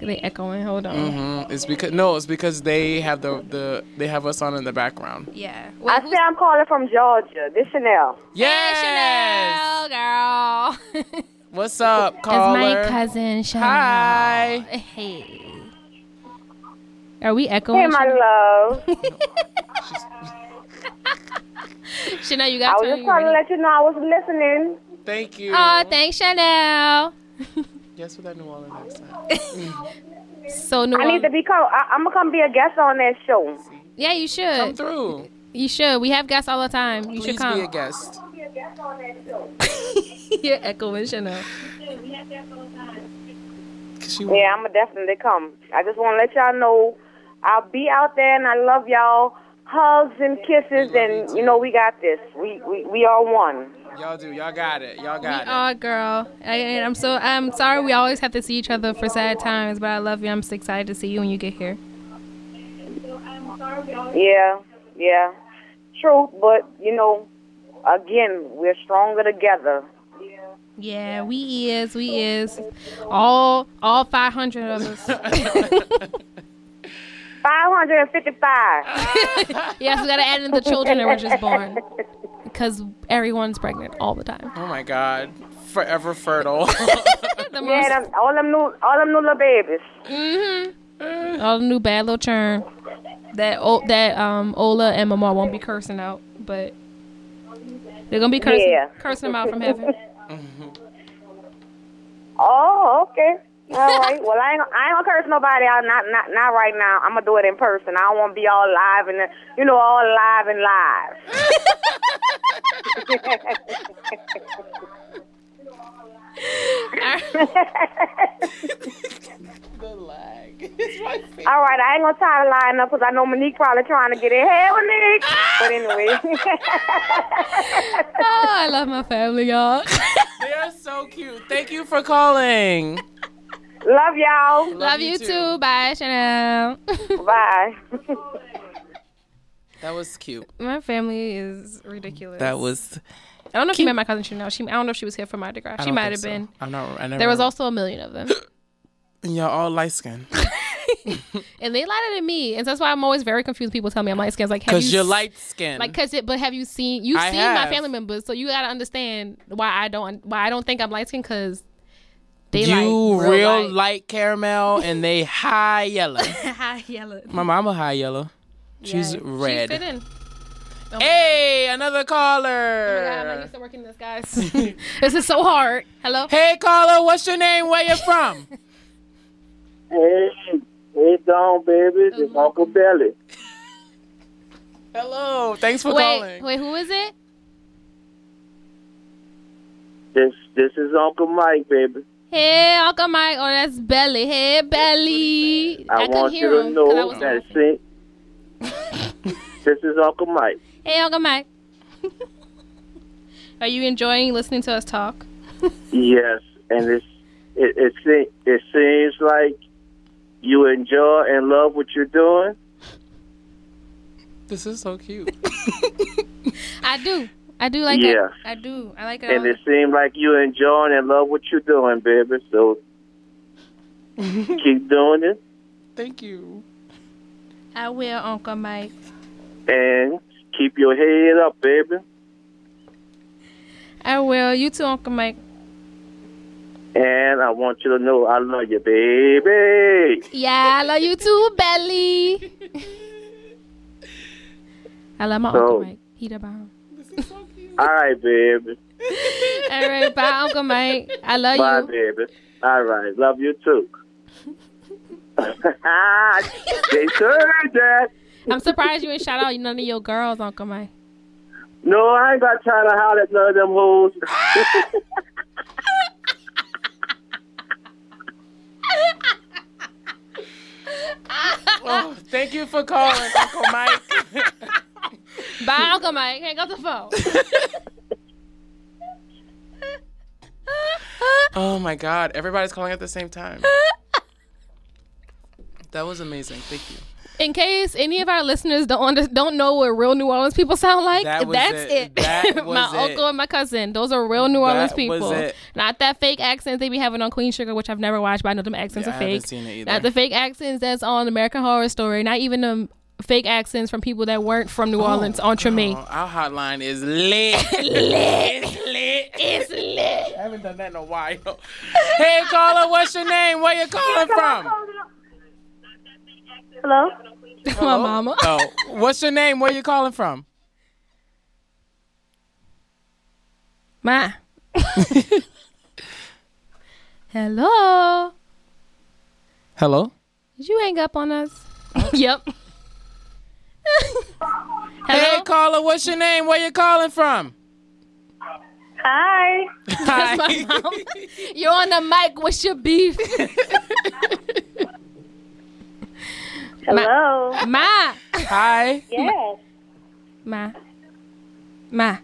they echoing. Hold on. hmm It's because no, it's because they have the the they have us on in the background. Yeah. I Wait, say I'm calling from Georgia. This Chanel. Yes. Chanel, girl. What's up, caller? It's my cousin Chanel. Hi. Hey. Are we echoing? Hey, my love. Chanel, you I got was to just trying to let you know I was listening. Thank you. Oh, thanks, Chanel. Guess what that New Orleans next time? So New I need to be become. I, I'm gonna come be a guest on that show. Yeah, you should. Come should. through. You should. We have guests all the time. You Please should come. be a guest. You're echoing Chanel. 'Cause she- Yeah, I'm gonna definitely come. I just want to let y'all know I'll be out there, and I love y'all. Hugs and kisses, We you and you know we got this. We we we are one. Y'all do. Y'all got it. Y'all got it. Oh, girl. I, and I'm so I'm sorry we always have to see each other for sad times, but I love you. I'm so excited to see you when you get here. Yeah, yeah, true. But you know, again, we're stronger together. Yeah, we is, we is. All all 500 of us. 555. yes, we gotta add in the children that were just born because everyone's pregnant all the time. Oh my God. Forever fertile. The most, Yeah, them, all them new, all them new little babies. hmm all the new bad little churn. That o- that um Ola and Mama won't be cursing out, but they're gonna be cursing Yeah. cursing them out from heaven. Oh, okay. All right. Well, I ain't, I ain't gonna curse nobody out. Not, not, not right now. I'm gonna do it in person. I don't want to be all live and, uh, you know, all live and live. the lag. It's my favorite. all right. I ain't gonna tie the line up because I know Monique probably trying to get in. Hey, Monique. But anyway. oh, I love my family, y'all. They are so cute. Thank you for calling. love y'all. love you too. Bye, Chanel. Bye. That was cute. my family is ridiculous. That was. I don't know if you met my cousin Chanel. She I don't know if she was here for Mardi Gras. She might have so. been. I'm not. I never. There was also a million of them. And y'all all light skinned. and they lighter than me. And so that's why I'm always very confused. People tell me I'm light skinned. Like, Because you you're light skinned. Like, cause it, but have you seen? You've I seen have. my family members, so you gotta understand why I don't, why I don't think I'm light skinned. Cause they you like real, light. light caramel and they high yellow. high yellow. My mama high yellow. She's Yeah, red. She fit in. Hey, another caller. Oh my God, I'm not caller. used to working this, guys. this is so hard. Hello. Hey, caller, what's your name? Where you from? Hey, hey, Dawn, baby. It's uh-huh. Uncle Belly. Hello. Thanks for Wait, calling. wait, who is it? This this is Uncle Mike, baby. Hey, Uncle Mike. Oh, that's Belly. Hey, Belly. I, couldn't want hear you to him 'cause I know was that laughing. this is Uncle Mike. Hey, Uncle Mike. Are you enjoying listening to us talk? Yes, and it's it it, se- it seems like you enjoy and love what you're doing. This is so cute. I do. I do like Yeah. it. I do. I like it. And all. it seems like you enjoying and love what you're doing, baby. So keep doing it Thank you. I will, Uncle Mike. and keep your head up, baby. I will. You too, Uncle Mike. And I want you to know I love you, baby. Yeah, I love you too, Belly. I love my So- Uncle Mike. He the bomb. All right, baby. All right, bye, Uncle Mike. I love Bye, you. Bye, baby. All right. Love you too. they heard that. I'm surprised you ain't shout out none of your girls, Uncle Mike. No, I ain't got time to holler at none of them hoes. Oh, thank you for calling, Uncle Mike. Bye, Uncle Mike. Hang up the phone. oh my God, everybody's calling at the same time. That was amazing. Thank you. In case any of our listeners don't under, don't know what real New Orleans people sound like, That that's it. it. That my it. uncle and my cousin, those are real New Orleans That people. was it. Not that fake accents they be having on Queen Sugar, which I've never watched, but I know them accents Yeah, are I fake. haven't seen it either. Not the fake accents that's on American Horror Story. Not even the fake accents from people that weren't from New oh, Orleans on Tremé. Oh, our hotline is lit. It's lit. It's lit. I haven't done that in a while. hey, caller, what's your name? Where you calling from? Hello? my mama. Oh, what's your name? Where you calling from? Ma. Hello. Hello. Did you hang up on us? yep. Hey, caller, what's your name? Where you calling from? Hi. Hi. my mom. You're on the mic. What's your beef? Hello. Ma. Hi. Yes. Ma. Ma.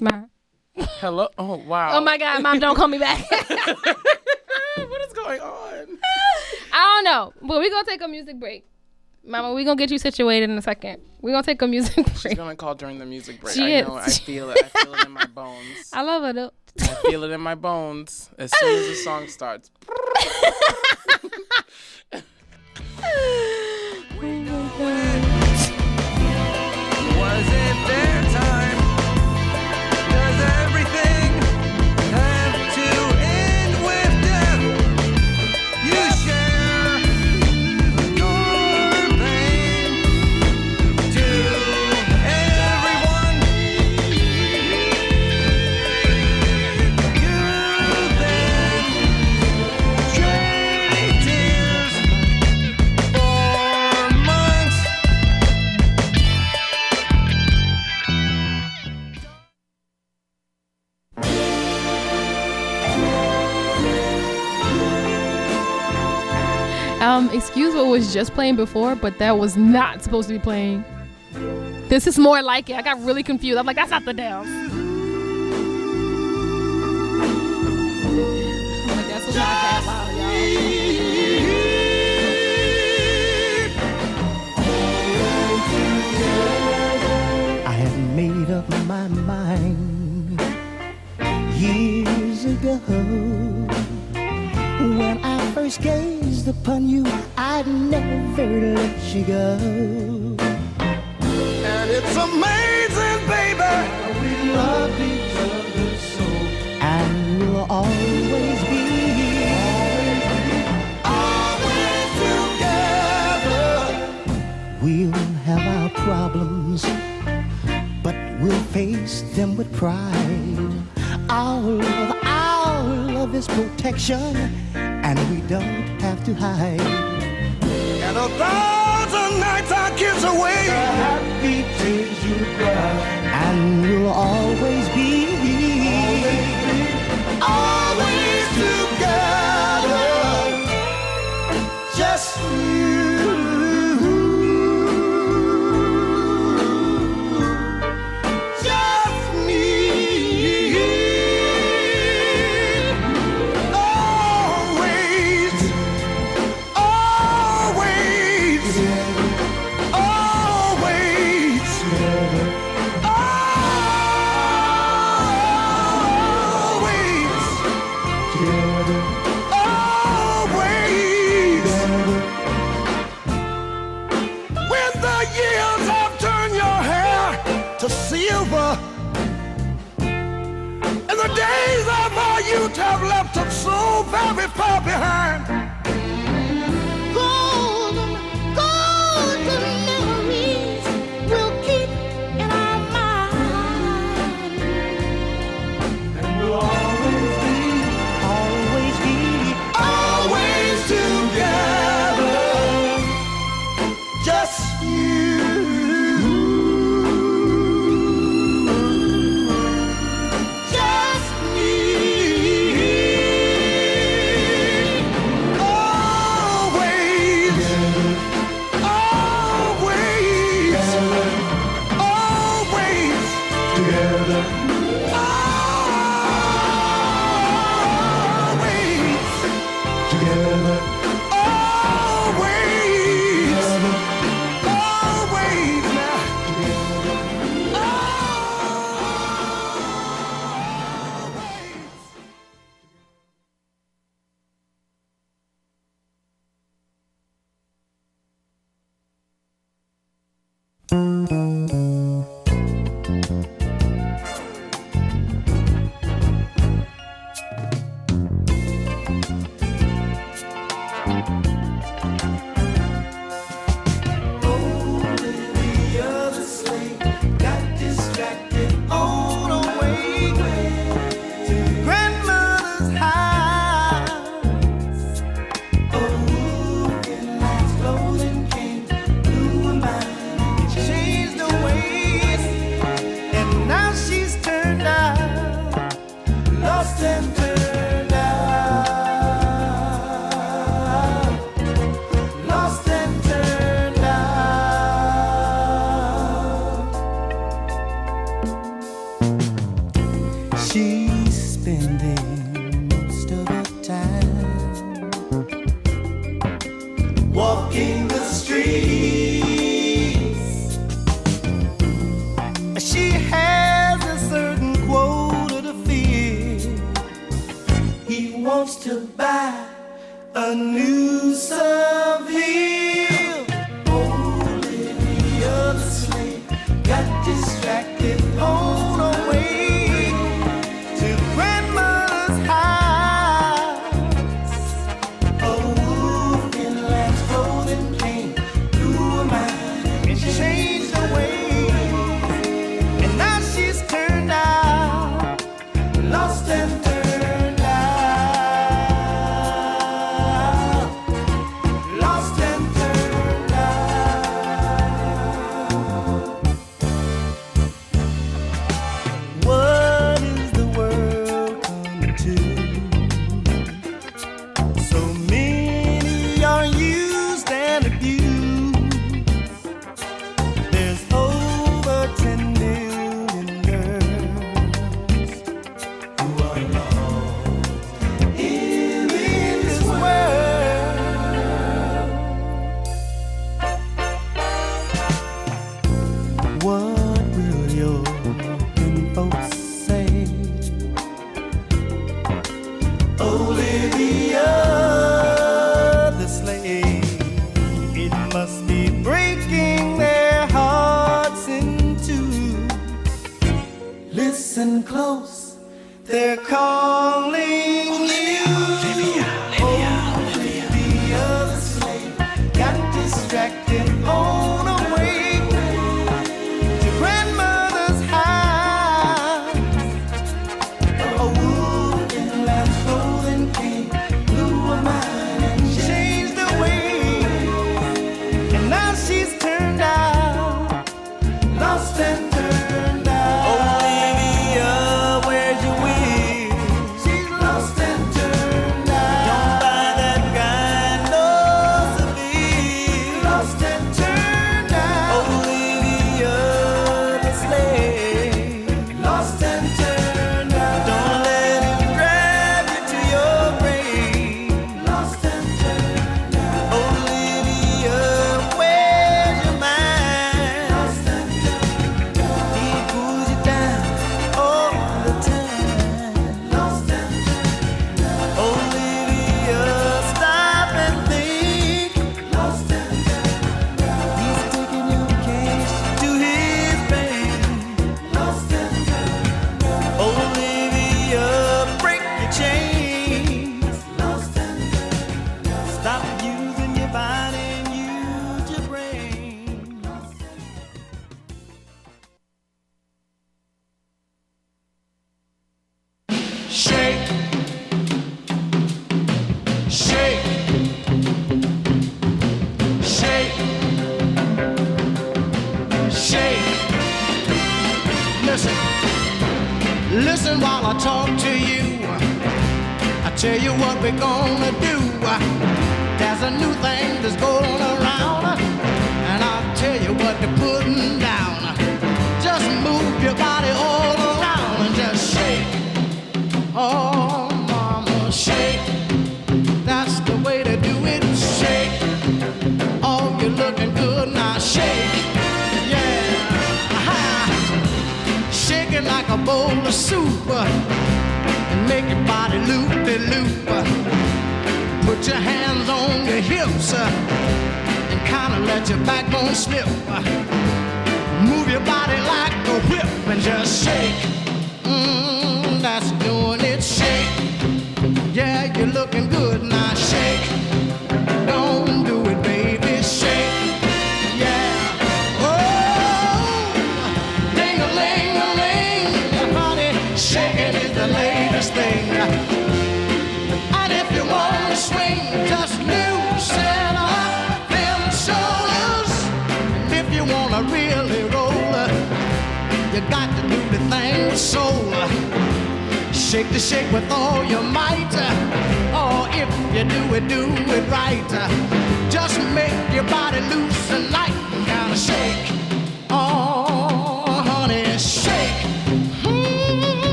Ma. Hello. Oh wow. Oh my God, mom, don't call me back. what is going on? I don't know, but we're gonna take a music break. Mama, we're gonna get you situated in a second. We're gonna take a music break. She's break. gonna call during the music break. She I is. know. I feel it. I feel it in my bones. I love her though. I feel it in my bones as soon as the song starts. Was Um, excuse what was just playing before, but that was not supposed to be playing. This is more like it. I got really confused. I'm like, that's not the dance. Like, that's loud, y'all. I had made up my mind years ago first gazed upon you, I'd never let you go. And it's amazing, baby, we love each other so. And we'll always be. Always together. We'll have our problems, but we'll face them with pride. Our love, our love is protection and we don't have to hide. And a thousand nights our kids away. The happy tears you cry, and we'll always be, always together. Just you. I'll be far behind.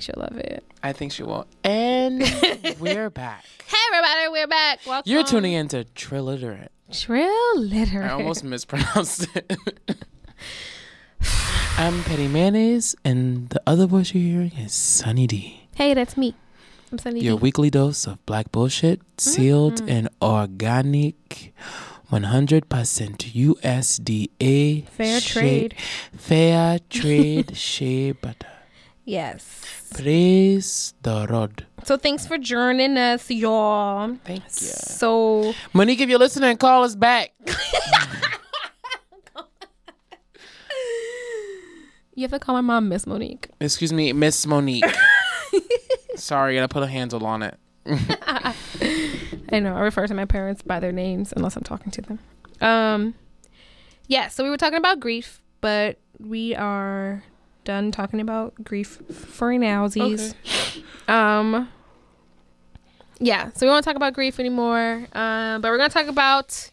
Think she'll love it. I think she won't. And we're back. Hey everybody, we're back. Welcome. You're tuning into Trilliterate. Trill litter. I almost mispronounced it. I'm Petty Mayonnaise, and the other voice you're hearing is Sunny D. Hey, that's me. I'm Sunny D. Your D. weekly dose of black bullshit, sealed mm-hmm. and organic, 100% USDA. Fair shea- trade. Fair trade shea butter. Uh, Yes. Praise the Lord. So thanks for joining us, y'all. Thank you. So Monique, if you're listening, call us back. you have to call my mom Miss Monique. Excuse me, Miss Monique. Sorry, I gotta put a handle on it. I know. I refer to my parents by their names unless I'm talking to them. Um, yeah. So we were talking about grief, but we are done talking about grief for nowsies. Um, yeah. So we won't talk about grief anymore. Um, but we're gonna talk about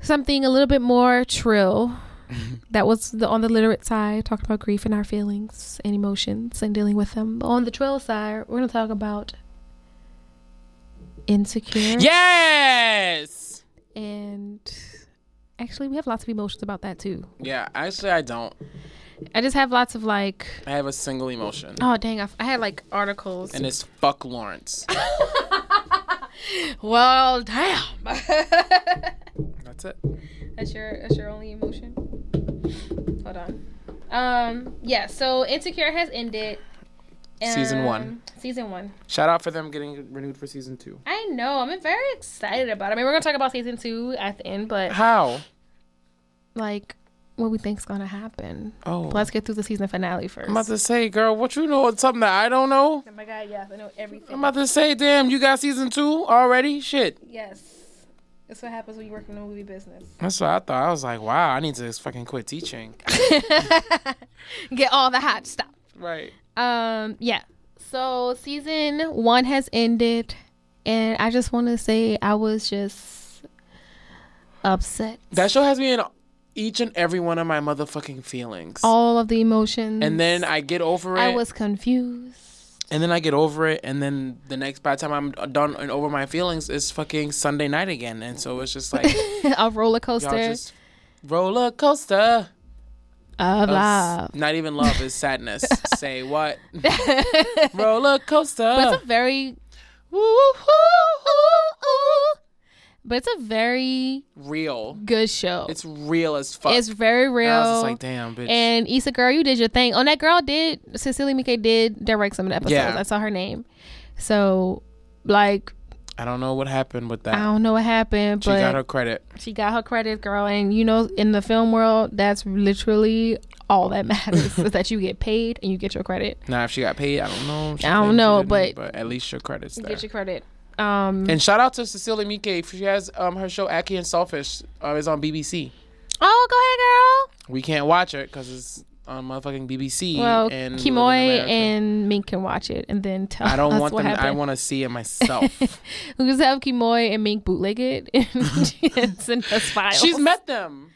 something a little bit more trill. that was the on the literate side, talking about grief and our feelings and emotions and dealing with them. But on the trill side, we're gonna talk about insecure. Yes. And actually, we have lots of emotions about that too. Yeah, actually, I don't. I just have lots of like, I have a single emotion, oh dang, I, f- I had like articles. and it's fuck Lawrence. well, damn. That's it. that's your that's your only emotion. Hold on. Um. Yeah. So insecure has ended. Season one. Um, Season one. Shout out for them getting renewed for season two. I know. I'm very excited about it. I mean, we're gonna talk about season two at the end, but How? like, what we think's gonna happen. Oh, Let's get through the season finale 1st I'm about to say, girl, what you know? Is something that I don't know. oh my god, yes, I know everything. I'm about to say, damn, you got season two already? Shit. Yes. That's what happens when you work in the movie business. That's what I thought. I was like, wow, I need to just fucking quit teaching. Get all the hot stuff. right. Um, yeah. So season one has ended, and I just want to say I was just upset. That show has me in each and every one of my motherfucking feelings. All of the emotions. and then I get over it. I was confused. and then I get over it, and then the next by the time I'm done and over my feelings, it's fucking Sunday night again, and so it's just like a roller coaster just roller coaster. of love. Not even love is sadness. Say what? roller coaster. But it's a very But it's a very real. good show. It's real as fuck. It's very real. And I was just like, damn, bitch. And Issa, girl, you did your thing. Oh, that girl did. Cecilia Mike did direct some of the episodes. Yeah. I saw her name. So, like, I don't know what happened with that. I don't know what happened, she but she got her credit. she got her credit, girl. And you know, in the film world, that's literally all that matters is that you get paid and you get your credit. Now, if she got paid, I don't know. I don't know, but- but at least your credit's there. Get your credit. Um. and shout out to Cecilia Mike. She has um her show Aki and Selfish uh, is on BBC. Oh, go ahead, girl. We can't watch it because it's on motherfucking BBC. Well, and Kimoy and Mink can watch it and then tell I don't us want them. I want to see it myself. We just have Kimoy and Mink bootleg it and send us files. She's met them.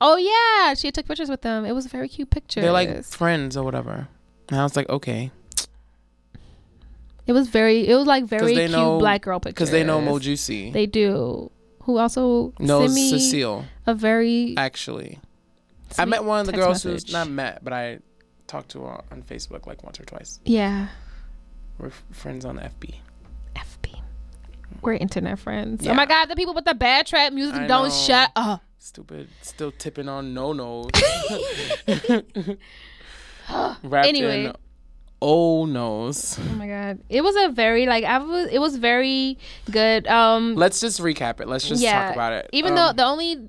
Oh yeah, she took pictures with them. It was a very cute pictures. They're like friends or whatever. And I was like, okay, it was very. It was like very cute know- black girl pictures. because they know Mo Juicy. They do. Who also knows Cecile a very. actually. I met one of the girls message. who's not met, but I talked to her on Facebook like once or twice. Yeah, We're f- friends on FB. FB. We're internet friends. Yeah. Oh my god, the people with the bad trap music I don't know. shut up. Stupid, still tipping on no nos. Wrapped Anyway. in oh nos. Oh my god, it was a very like I was. It was very good. Um, Let's just recap it. Let's just yeah, talk about it. Even Um, though the only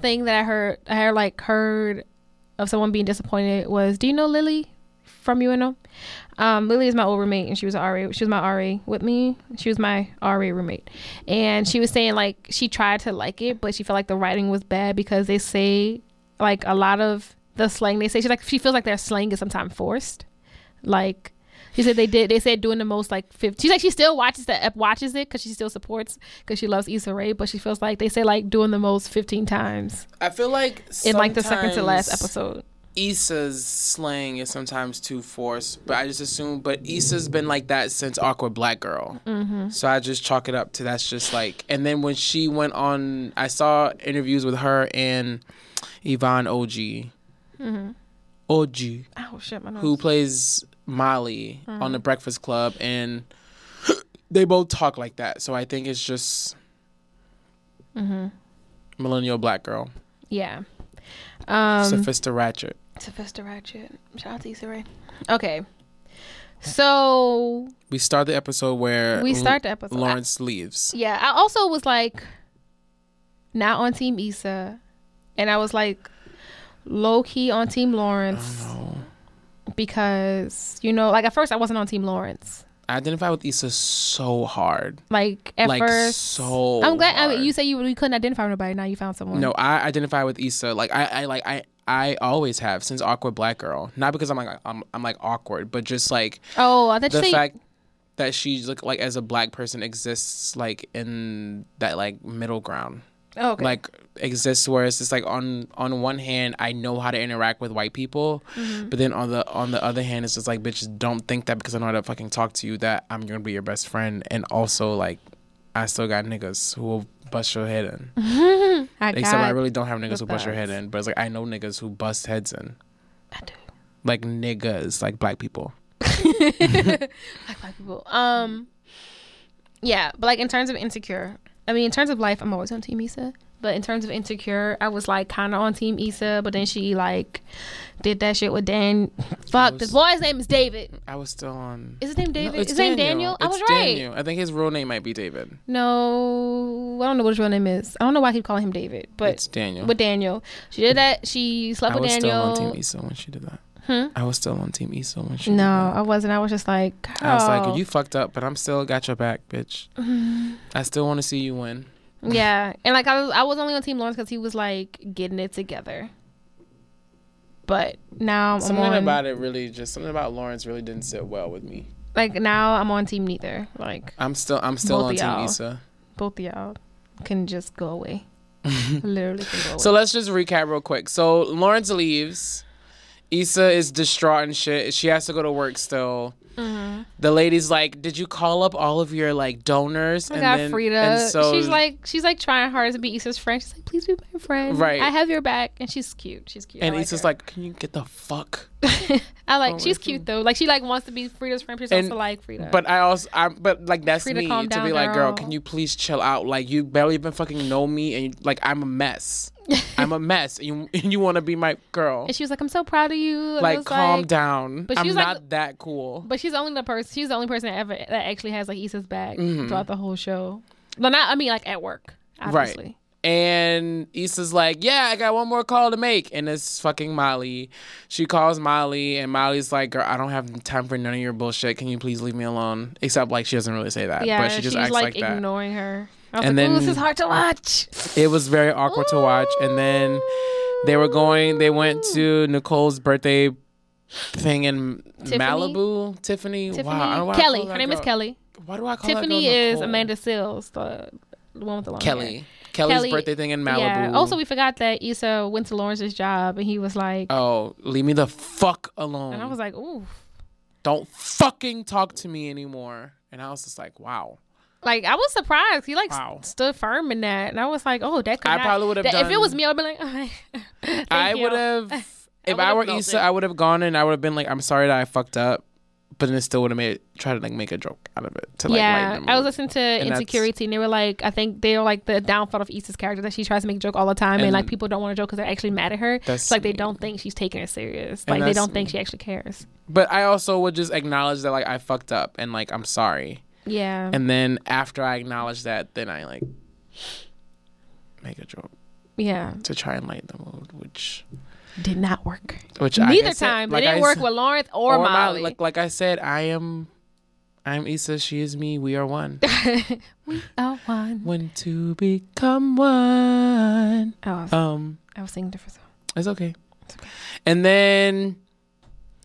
thing that I heard, I heard like heard of someone being disappointed was, do you know Lily from UNO? Um, Lily is my old roommate, and she was RA. She was my RA with me. She was my RA roommate, and she was saying like she tried to like it, but she felt like the writing was bad because they say like a lot of the slang they say. She's like she feels like their slang is sometimes forced. Like she said they did. They said doing the most like 50. She's like she still watches the watches it because she still supports because she loves Issa Rae, but she feels like they say like doing the most 15 times I feel like in like the second to last episode. Issa's slang is sometimes too forced, but I just assume. But Issa's been like that since Awkward Black Girl, mm-hmm. so I just chalk it up to that's just like. And then when she went on, I saw interviews with her and Yvonne Orji, Mm-hmm. Orji, Oh shit, my nose. who plays Molly Mm-hmm. on the Breakfast Club, and they both talk like that. So I think it's just Mm-hmm. millennial black girl, Yeah. Um, Sophista Ratchet. Sophista Ratchet. Shout out to Issa Rae. Okay. So We start the episode where We start the episode. Lawrence leaves. yeah, I also was like not on Team Issa, and I was like low key on Team Lawrence because you know, like at first I wasn't on Team Lawrence. I identify with Issa so hard. Like at like first, so. I'm glad. I you say you you couldn't identify with nobody. Now you found someone. No, I identify with Issa. Like I, I like I. I always have since awkward black girl. Not because I'm like I'm, I'm like awkward, but just like Oh, I thought you the say fact that she's like like as a black person exists like in that like middle ground. Oh, okay. Like exists where it's just like on on one hand I know how to interact with white people, Mm-hmm. but then on the on the other hand it's just like bitches don't think that because I know how to fucking talk to you that I'm gonna be your best friend and also like I still got niggas who will bust your head in. I Except I really don't have niggas who bust your head in, but it's like I know niggas who bust heads in. I do. Like niggas, like black people. like black people. Um, yeah, but like in terms of insecure, I mean, in terms of life, I'm always on Team Issa. But in terms of insecure, I was like kind of on Team Issa, but then she like did that shit with Dan. Fuck, this boy's name is David. I was still on. Is his name David? No, it's his name Daniel? I It's was right. Daniel. I think his real name might be David. No, I don't know what his real name is. I don't know why I keep calling him David, but It's Daniel. with Daniel, she did that. She slept I with was still on Team Issa when she did that. Hmm? I was still on Team Issa when she no, I wasn't. I was just like, I was like, girl. you fucked up, but I'm still got your back, bitch. Mm-hmm. I still want to see you win. Yeah, and like I was, I was only on Team Lawrence because he was like getting it together. But now I'm Something on, about it really, just something about Lawrence really didn't sit well with me. like now I'm on Team Neither. Like I'm still, I'm still on Team. Issa. both of y'all can just go away. Literally can go away. So let's just recap real quick. So Lawrence leaves. Issa is distraught and shit. She has to go to work still. Mm-hmm. The lady's like, "Did you call up all of your like donors?" I got Frida. and so she's like, she's like trying hard to be Issa's friend. She's like, please be my friend. Right. I have your back, and she's cute. She's cute. and I like Issa's her. like, "Can you get the fuck?" I like. she's cute though. Like she like wants to be Frida's friend. She's And- also like Frida. But I also, I but like that's Frida, me to be like, girl, can you please chill out? Like you barely even fucking know me, and you, like I'm a mess. I'm a mess, and you and you want to be my girl. and she was like, I'm so proud of you. And Like calm like- down. but she I'm like- not that cool. But she's only the person. She's the only person that ever that actually has like Issa's back Mm-hmm. throughout the whole show. But not. I mean, like at work. Obviously. Right. And Issa's like, yeah, I got one more call to make. And it's fucking Molly. She calls Molly, and Molly's like, girl, I don't have time for none of your bullshit. Can you please leave me alone? Except, like, she doesn't really say that. Yeah. but she just she's acts like, like, that. ignoring her. I was And like, "Ooh, this then- is hard to watch. It was very awkward to watch. And then they were going, they went to Nicole's birthday thing in Tiffany? Malibu. Tiffany? Tiffany, Wow. I don't know why I Kelly. call Her name is Kelly. Why do I call Tiffany that girl is Amanda Seales, the, the one with the long hair. Kelly. Kelly's Kelly- birthday thing in Malibu. Yeah. Also, we forgot that Issa went to Lawrence's job, and he was like, Oh, leave me the fuck alone. and I was like, ooh. don't fucking talk to me anymore. And I was just like, wow. Like I was surprised. He like Wow. stood firm in that, and I was like, "Oh, that could I not- probably would've that- If it was me, I'd be like, oh, I would have, if I, would've were felt Issa. I would have gone and I would have been like, I'm sorry that I fucked up, but then it still would have made try to like make a joke out of it to like yeah, I was listening to that's- Insecuritea, and they were like, I think they were like the downfall of Issa's character that she tries to make a joke all the time, and, And- like people don't want to joke because they're actually mad at her. That's It's like they don't think she's taking it serious. Like they don't think she actually cares. But I also would just acknowledge that like I fucked up and like I'm sorry. Yeah, And then after I acknowledge that, then I like make a joke yeah, to try and lighten the mood, which did not work. which like I Neither said- time. like it didn't I work said- with Lawrence or, Molly. Like like I said, I am. I'm Issa. She is me. We are one. oh, one. when to become one. I was, Um, I was singing different songs. it's okay. It's okay. And then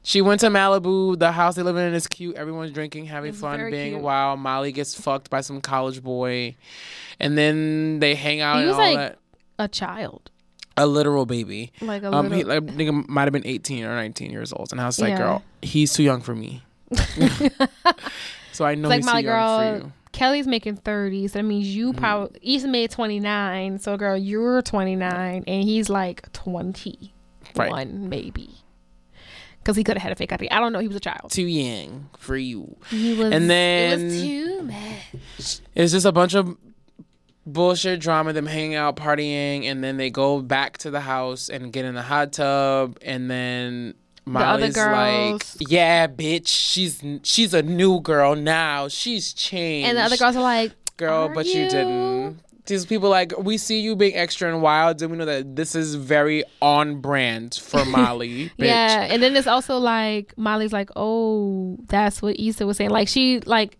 she went to Malibu. The house they live in is cute. Everyone's drinking, having It's fun, being cute. wild. Molly gets fucked by some college boy, and then they hang out He and was all like that. a child, A literal baby. like a Um, little. he like nigga might have been 18 or 19 years old, and I was like, Yeah. girl, he's too young for me. so I know It's like he's my too young for girl. Kelly's making 30, so that means you Mm-hmm. probably Issa made 29. So girl, you're 29 and he's like 21 Right. maybe. Cuz he could have had a fake ID. I don't know, he was a child. Too young for you. He was And then it was too much. it's just a bunch of bullshit drama, them hanging out, partying, and then they go back to the house and get in the hot tub, and then Molly's girls- like, "Yeah, bitch, she's she's a new girl now. She's changed." And the other girls are like, girl, "Are but you? you?" didn't. These people like we see you being extra and wild, and we know that this is very on brand for Molly. bitch. Yeah, and then it's also like Molly's like, "Oh, that's what Issa was saying." Like she like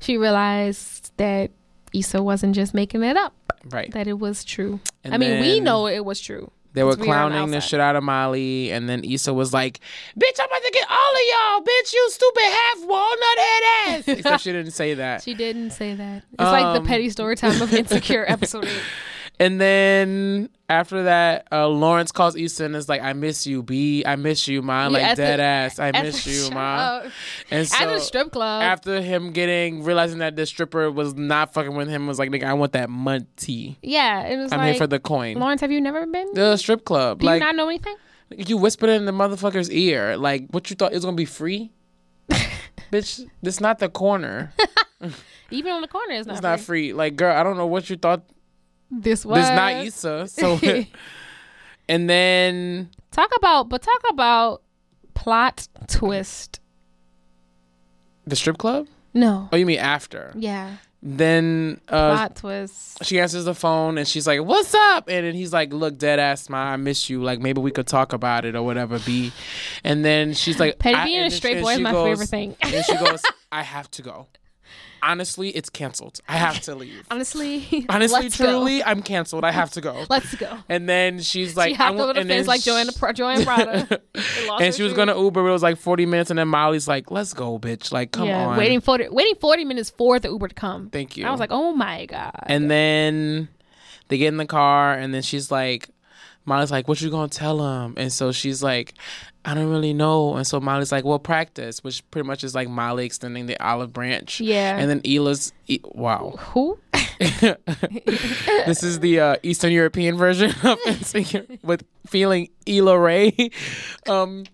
she realized that Issa wasn't just making it up. right. That it was true. And I mean, we know it was true. They were 'Cause we the clowning the shit out of Molly, and then Issa was like, "Bitch, I'm about to get all of y'all, bitch, you stupid half walnut head ass." Except she didn't say that. She didn't say that. It's like Um, the petty story time of Insecure episode eight. And then after that, uh, Lawrence calls Issa and is like, "I miss you, B. I miss you, ma. Like at the- dead ass. I miss you, shut ma." And so At the strip club. after him getting realizing that the stripper was not fucking with him, was like, "Nigga, I want that money. yeah, it was I'm like here for the coin." Lawrence. Have you never been? To the strip club, Do like you not know anything? you whispered in the motherfucker's ear, like what you thought it was gonna be free. Bitch, this not the corner. Even on the corner, it's not. It's not free. free. Like, girl, I don't know what you thought. This was This not Issa. So, and then talk about, but talk about plot twist. the strip club. No. Oh, you mean after? Yeah. Then uh, Plot twist. she answers the phone and she's like, "What's up?" And then he's like, "Look, dead ass, ma, I miss you. Like maybe we could talk about it or whatever." Be, and then she's like, Petty being a straight boy is my goes- favorite thing. And she goes, "I have to go. Honestly, it's canceled. I have to leave. Honestly. Honestly, let's go. truly, I'm canceled. I have to go." Let's go. And then she's like, she I hopped want- the and then like Joanna, Joanna Prada. And she was gonna Uber. It was like 40 minutes, and then Molly's like, "Let's go, bitch. Like, come yeah, on." waiting for waiting 40 minutes for the Uber to come. Thank you. I was like, oh my god. And then they get in the car, and then she's like, Molly's like, "What you gonna tell him?" And so she's like, "I don't really know." And so Molly's like, "Well, practice," which pretty much is like Molly extending the olive branch. Yeah. And then Ela's, e- wow, Who? this is the uh, Eastern European version of Insecure with feeling Ela Ray. Um,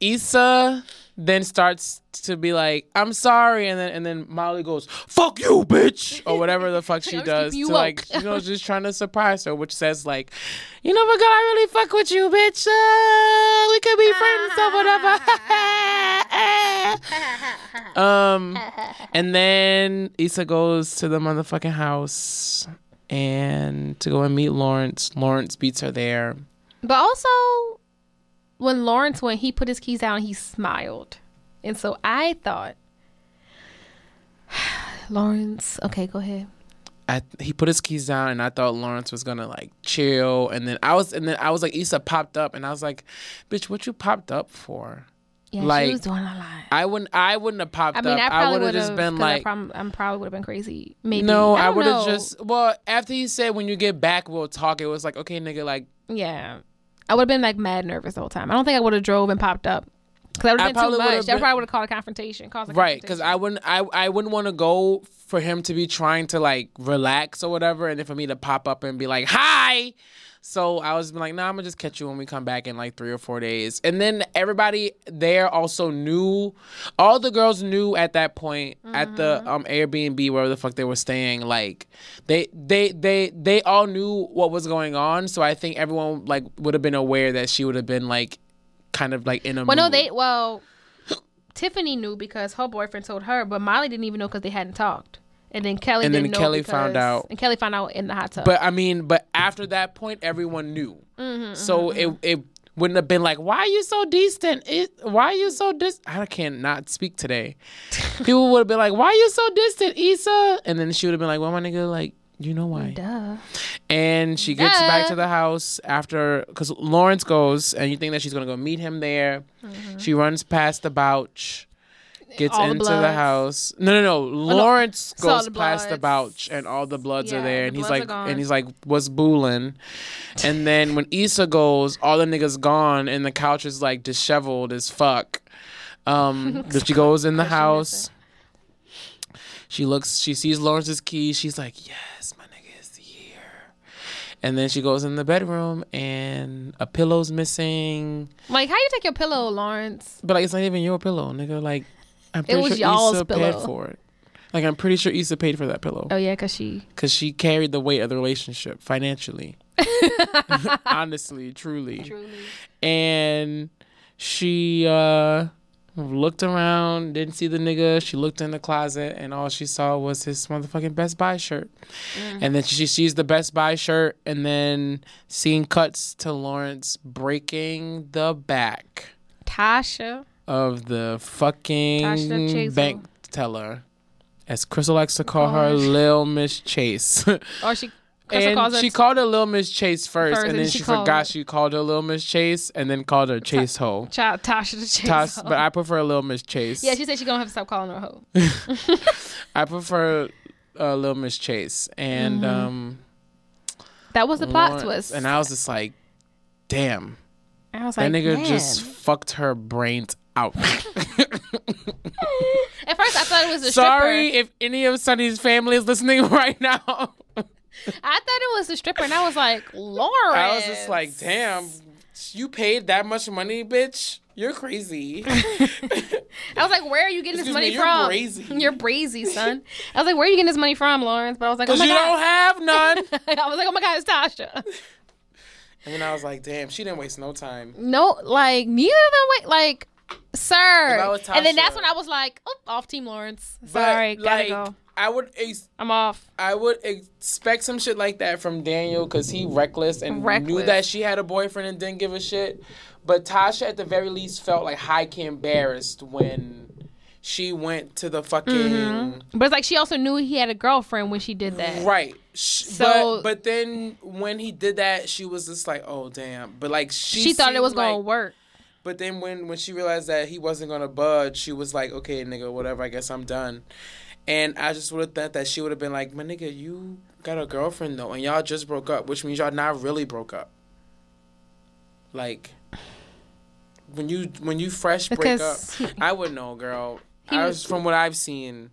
Issa then starts to be like, "I'm sorry," and then and then Molly goes, "Fuck you, bitch," or whatever the fuck she does to like, you know, just trying to surprise her, which says like, "You know what, girl, I really fuck with you, bitch. Uh, we could be friends or whatever." um, and then Issa goes to the motherfucking house and to go and meet Lawrence. Lawrence beats her there. But also, when Lawrence, went, he put his keys down, he smiled. And so I thought, Lawrence, okay, go ahead. I, he put his keys down and I thought Lawrence was gonna like chill and then I was and then I was like Issa popped up and I was like, bitch, what you popped up for? Yeah, Like, she was doing a lot. I wouldn't I wouldn't have popped I mean, up. I I would have just been like I'm, I'm probably would have been crazy. Maybe. No, I, I, would have just well, after he said when you get back we'll talk, it was like, okay, nigga, like Yeah, I would have been like mad nervous the whole time. I don't think I would have drove and popped up because that would I have been too much. That been- probably would have called a confrontation. Caused a Right, because I wouldn't I I wouldn't want to go for him to be trying to like relax or whatever, and then for me to pop up and be like hi. So I was like, nah, I'm gonna just catch you when we come back in like three or four days. And then everybody there also knew, all the girls knew at that point at the um Airbnb wherever the fuck they were staying. Like they they they they all knew what was going on. So I think everyone like would have been aware that she would have been like kind of like in a Well, no, they well, Tiffany knew because her boyfriend told her, but Molly didn't even know because they hadn't talked. And then Kelly And then Kelly because- found out. and Kelly found out in the hot tub. But I mean, but after that point, everyone knew. Mm-hmm, so mm-hmm, it mm-hmm. it wouldn't have been like, why are you so distant? It, why are you so dis? I can't not speak today. People would have been like, why are you so distant, Issa? And then she would have been like, well, my nigga, like, you know why? Duh. And she gets Duh. back to the house after, because Lawrence goes, and you think that she's gonna go meet him there. Mm-hmm. She runs past the bouch. Gets. All into the bloods. house. No, no, no. Lawrence Saw goes the past the bouch, and all the bloods Yeah, are there, the and he's like, and he's like, "What's booling?" And then when Issa goes, all the niggas gone, and the couch is like disheveled as fuck. Um, but she goes in the house. She looks. She sees Lawrence's key. She's like, "Yes, my nigga is here." And then she goes in the bedroom, and a pillow's missing. Like, how you take your pillow, Lawrence? But like, it's not even your pillow, nigga. Like, I'm pretty was sure y'all's Issa paid pillow. for it. Like, I'm pretty sure Issa paid for that pillow Oh yeah, cause she. because she carried the weight of the relationship financially. Honestly, truly. Truly. And she uh looked around, didn't see the nigga. She looked in the closet, and all she saw was his motherfucking Best Buy shirt. And then she sees the Best Buy shirt, and then seeing cuts to Lawrence breaking the back Tasha. Of the fucking bank teller. As Crystal likes to call her, Lil Miss Chase. Or she. Crystal and calls her she called her Lil Miss Chase first, First, and and then she she, forgot her- she called her Lil Miss Chase, and then called her Chase Ho. Cha- Tasha the Chase. Toss, but I prefer Lil Miss Chase. yeah, she said she's gonna have to stop calling her Ho. I prefer uh, Lil Miss Chase, and Mm-hmm. um, That was the plot Lawrence- twist. And I was just like, damn, I was that like, nigga man. just fucked her brains out. At first, I thought it was a stripper. Sorry stripper. if any of Sunny's family is listening right now. I thought it was a stripper, and I was like, Lauren. I was just like, damn, you paid that much money, bitch. You're crazy. I was like, where are you getting this money me, you're from? brazy. You're brazy, son. I was like, where are you getting this money from, Lawrence? But I was like, oh Because my you god. don't have none. I was like, oh my god, it's Tasha. And then I was like, damn, she didn't waste no time. No, like neither of them wait, like, sir. I And then that's when I was like, oh, off Team Lawrence. But, Sorry, gotta like, go. I would ex- I'm off. I would expect some shit like that from Daniel because he reckless and knew that she had a boyfriend and didn't give a shit. But Tasha, at the very least, felt like high key embarrassed when she went to the fucking Mm-hmm. But it's like she also knew he had a girlfriend when she did that. right. So- but but then when he did that, she was just like, oh damn. But like she She, thought it was gonna work. But then when when she realized that he wasn't gonna budge, she was like, okay, nigga, whatever. I guess I'm done. And I just would have thought that she would have been like, "My nigga, you got a girlfriend though, and y'all just broke up, which means y'all not really broke up." Like, when you when you fresh break Because up, I would know, girl. He I was- from what I've seen.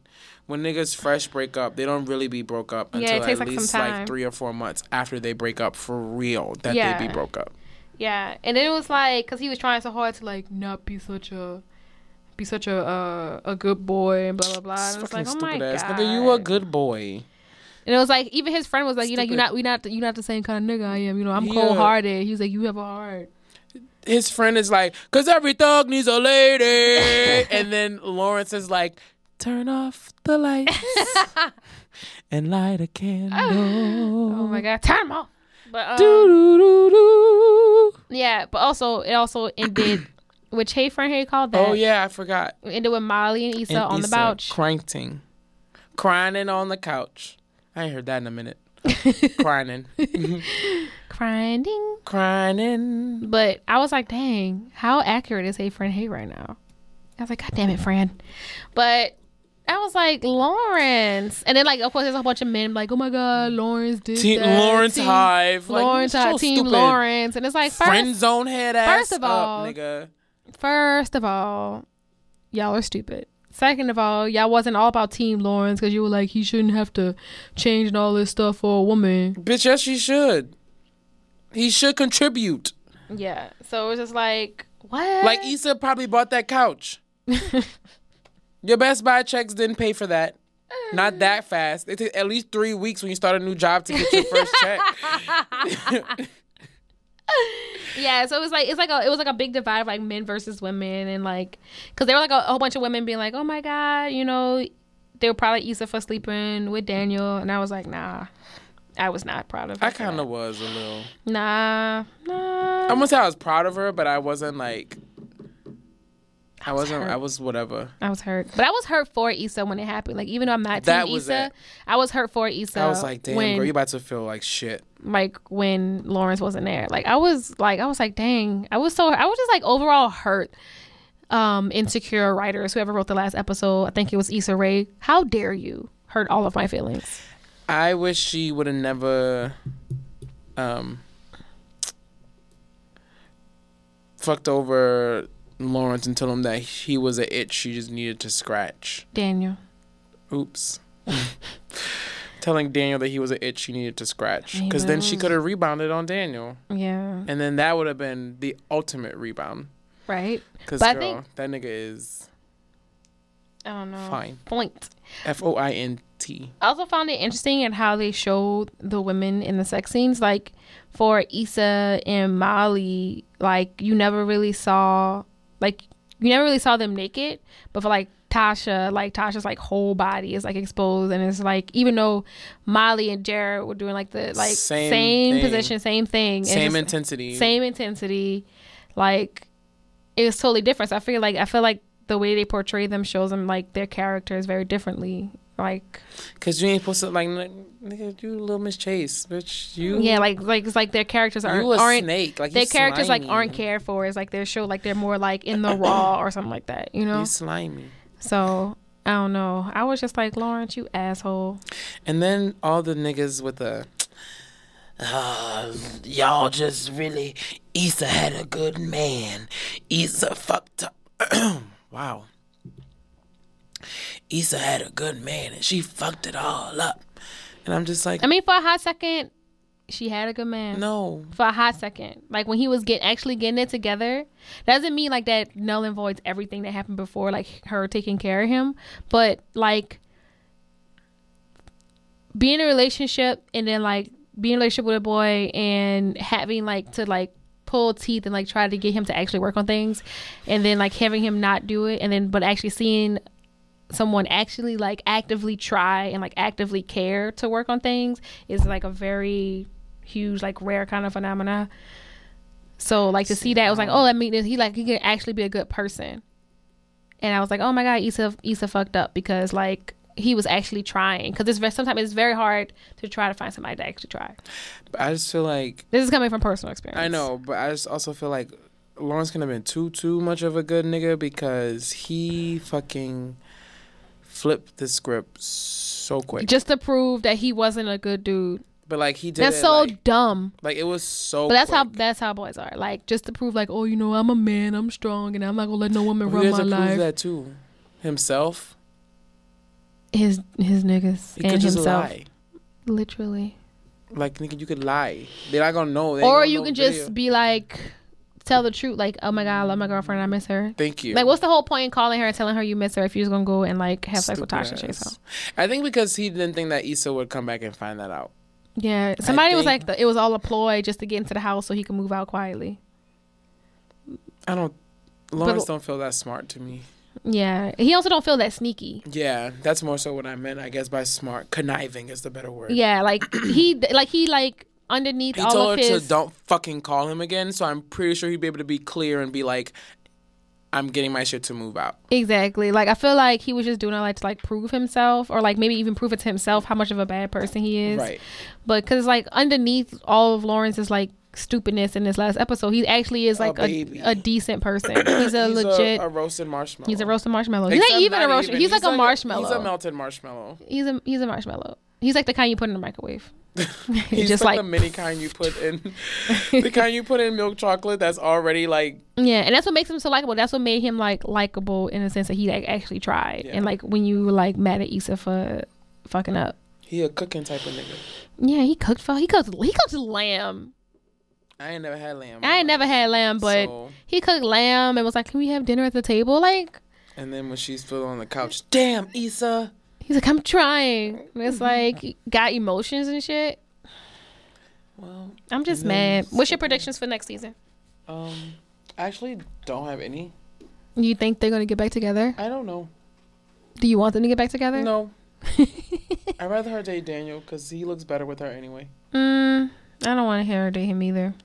When niggas fresh break up, they don't really be broke up Yeah, until at like, least like three or four months after they break up for real. That they be broke up. Yeah, and then it was like because he was trying so hard to like not be such a be such a uh, a good boy and blah blah blah. And it's like, oh my stupid ass god, nigga, you a good boy. And it was like even his friend was like, you know, you not we not you not the same kind of nigga I am. You know, I'm Yeah. cold hearted. He was like, you have a heart. His friend is like, "Cause every thug needs a lady," and then Lawrence is like, "Turn off the lights and light a candle." Oh my god, turn him off. But um, Doo-doo-doo-doo. yeah, but also it also ended with Hey Friend Hey called that. Oh yeah, I forgot. It ended with Molly and Issa And on the Issa couch. cranking, crying on the couch. I ain't heard that in a minute. crying, Crying. crying. But I was like, dang, how accurate is Hey Friend Hey right now? I was like, God damn it, Fran. But I was like, Lawrence. And then, like, of course, there's a bunch of men like, oh my God, Lawrence did Team that. Lawrence Team- Hive, like, Lawrence so Hive, Team stupid. Lawrence. And it's like, Friend zone head ass. first of up, all- nigga. first of all, y'all are stupid. Second of all, y'all wasn't all about Team Lawrence because you were like, he shouldn't have to change and all this stuff for a woman. Bitch, yes, she should. He should contribute. Yeah. So it was just like, what? Like Issa probably bought that couch. Your Best Buy checks didn't pay for that. Not uh. that fast. It took at least three weeks when you start a new job to get your first check. Yeah, so it was like it's like a it was like a big divide of like men versus women and like because there were like a, whole bunch of women being like, oh my god, you know, they were probably Issa for sleeping with Daniel, and I was like, nah, I was not proud of. her I kind of was a little. nah, nah. I'm gonna say I was proud of her, but I wasn't like. I wasn't. hurt. I was whatever. I was hurt, but I was hurt for Issa when it happened. Like even though I'm not That Team Issa, it. I was hurt for Issa. I was like, damn, when, girl, you about to feel like shit. like when Lawrence wasn't there. Like I was like I was like, dang. I was so I was just like overall hurt. Um, insecure writers, whoever wrote the last episode, I think it was Issa Rae. How dare you hurt all of my feelings? I wish she would have never um fucked over Lawrence and told him that he was an itch she just needed to scratch. Daniel. Oops. Telling Daniel that he was an itch she needed to scratch. Because then she could have rebounded on Daniel. Yeah. And then that would have been the ultimate rebound. Right. Because, But I girl, think- that nigga is I don't know. fine. Point. F O I N T. I also found it interesting in how they showed the women in the sex scenes. Like for Issa and Molly, like you never really saw, like you never really saw them naked. But for like Tasha, like Tasha's like whole body is like exposed, and it's like even though Molly and Jared were doing like the like Same same, position, same thing, Same just- intensity. same intensity, like it was totally different. So I feel like I feel like the way they portray them shows them like their characters very differently. Like Because you ain't supposed to, like, nigga, you little Miss Chase, bitch. You. yeah, like like it's like their characters aren't You a aren't snake. Like, their characters like aren't cared for. It's like they're show like they're more like in the raw or something like that. You know. You slimy. So I don't know. I was just like Lawrence, you asshole. And then all the niggas with the. Uh, y'all just really. Issa had a good man. Issa fucked up. wow. Issa had a good man and she fucked it all up. And I'm just like, I mean, for a hot second, she had a good man. no. For a hot second, like when he was get actually getting it together, doesn't mean like that null and voids everything that happened before, like her taking care of him. But like being in a relationship and then like being in a relationship with a boy and having like to like pull teeth and like try to get him to actually work on things and then like having him not do it and then but actually seeing someone actually like actively try and like actively care to work on things is like a very huge like rare kind of phenomena. So like to see that I was like oh I mean he like he can actually be a good person. And I was like oh my god Issa Issa fucked up because like he was actually trying. Because it's very, sometimes it's very hard to try to find somebody to actually try. But I just feel like. this is coming from personal experience. I know, but I just also feel like Lawrence could have been too too much of a good nigga because he fucking flipped the script so quick. just to prove that he wasn't a good dude. but like he did That's it, so like, dumb. like it was so But that's how that's how boys are. Like just to prove like, oh, you know, I'm a man, I'm strong, and I'm not gonna let no woman run my life. that too? Himself? His his niggas He and could just himself, lie. literally. Like nigga, you could lie. They're not gonna know. They Or you can video. just be like, tell the truth. Like, oh my god, I love my girlfriend, I miss her. Thank you. Like, what's the whole point in calling her and telling her you miss her if you're just gonna go and like have sex with Tasha Chase? I think because he didn't think that Issa would come back and find that out. Yeah, somebody was like, the, it was all a ploy just to get into the house so he could move out quietly. I don't. Lawrence don't feel that smart to me. Yeah, he also don't feel that sneaky. Yeah, that's more so what I meant. I guess by smart, conniving is the better word. Yeah, like he like he like underneath He all told of her his to don't fucking call him again. So I'm pretty sure he'd be able to be clear and be like, "I'm getting my shit to move out." exactly like I feel like he was just doing it like to like prove himself or like maybe even prove it to himself how much of a bad person he is. Right. But because like underneath all of Lawrence's like stupidness in this last episode, he actually is like a, baby. a, decent person. He's a He's legit. a, a roasted marshmallow. he's a roasted marshmallow. He's Except not even a roast. even. He's, like, a marshmallow. he's a melted marshmallow. he's a he's a marshmallow. He's like the kind you put in the microwave. He's just like, like the mini kind you put in, the kind you put in milk chocolate that's already like Yeah, and that's what makes him so likable. That's what made him like likable in the sense that he like actually tried. Yeah. And like when you were like mad at Issa for fucking up. he a cooking type of nigga. Yeah, he cooked for he cooked he cooked lamb. I ain't never had lamb. I ain't never had lamb, but So- he cooked lamb and was like, "Can we have dinner at the table?" Like And then when she's still on the couch, damn Issa. He's like, "I'm trying." And it's like got emotions and shit. Well, I'm just mad. What's your predictions for next season? um, I actually don't have any. You think they're gonna get back together? I don't know. Do you want them to get back together? No. I'd rather her date Daniel because he looks better with her anyway. Mm, I don't want to hear her date him either.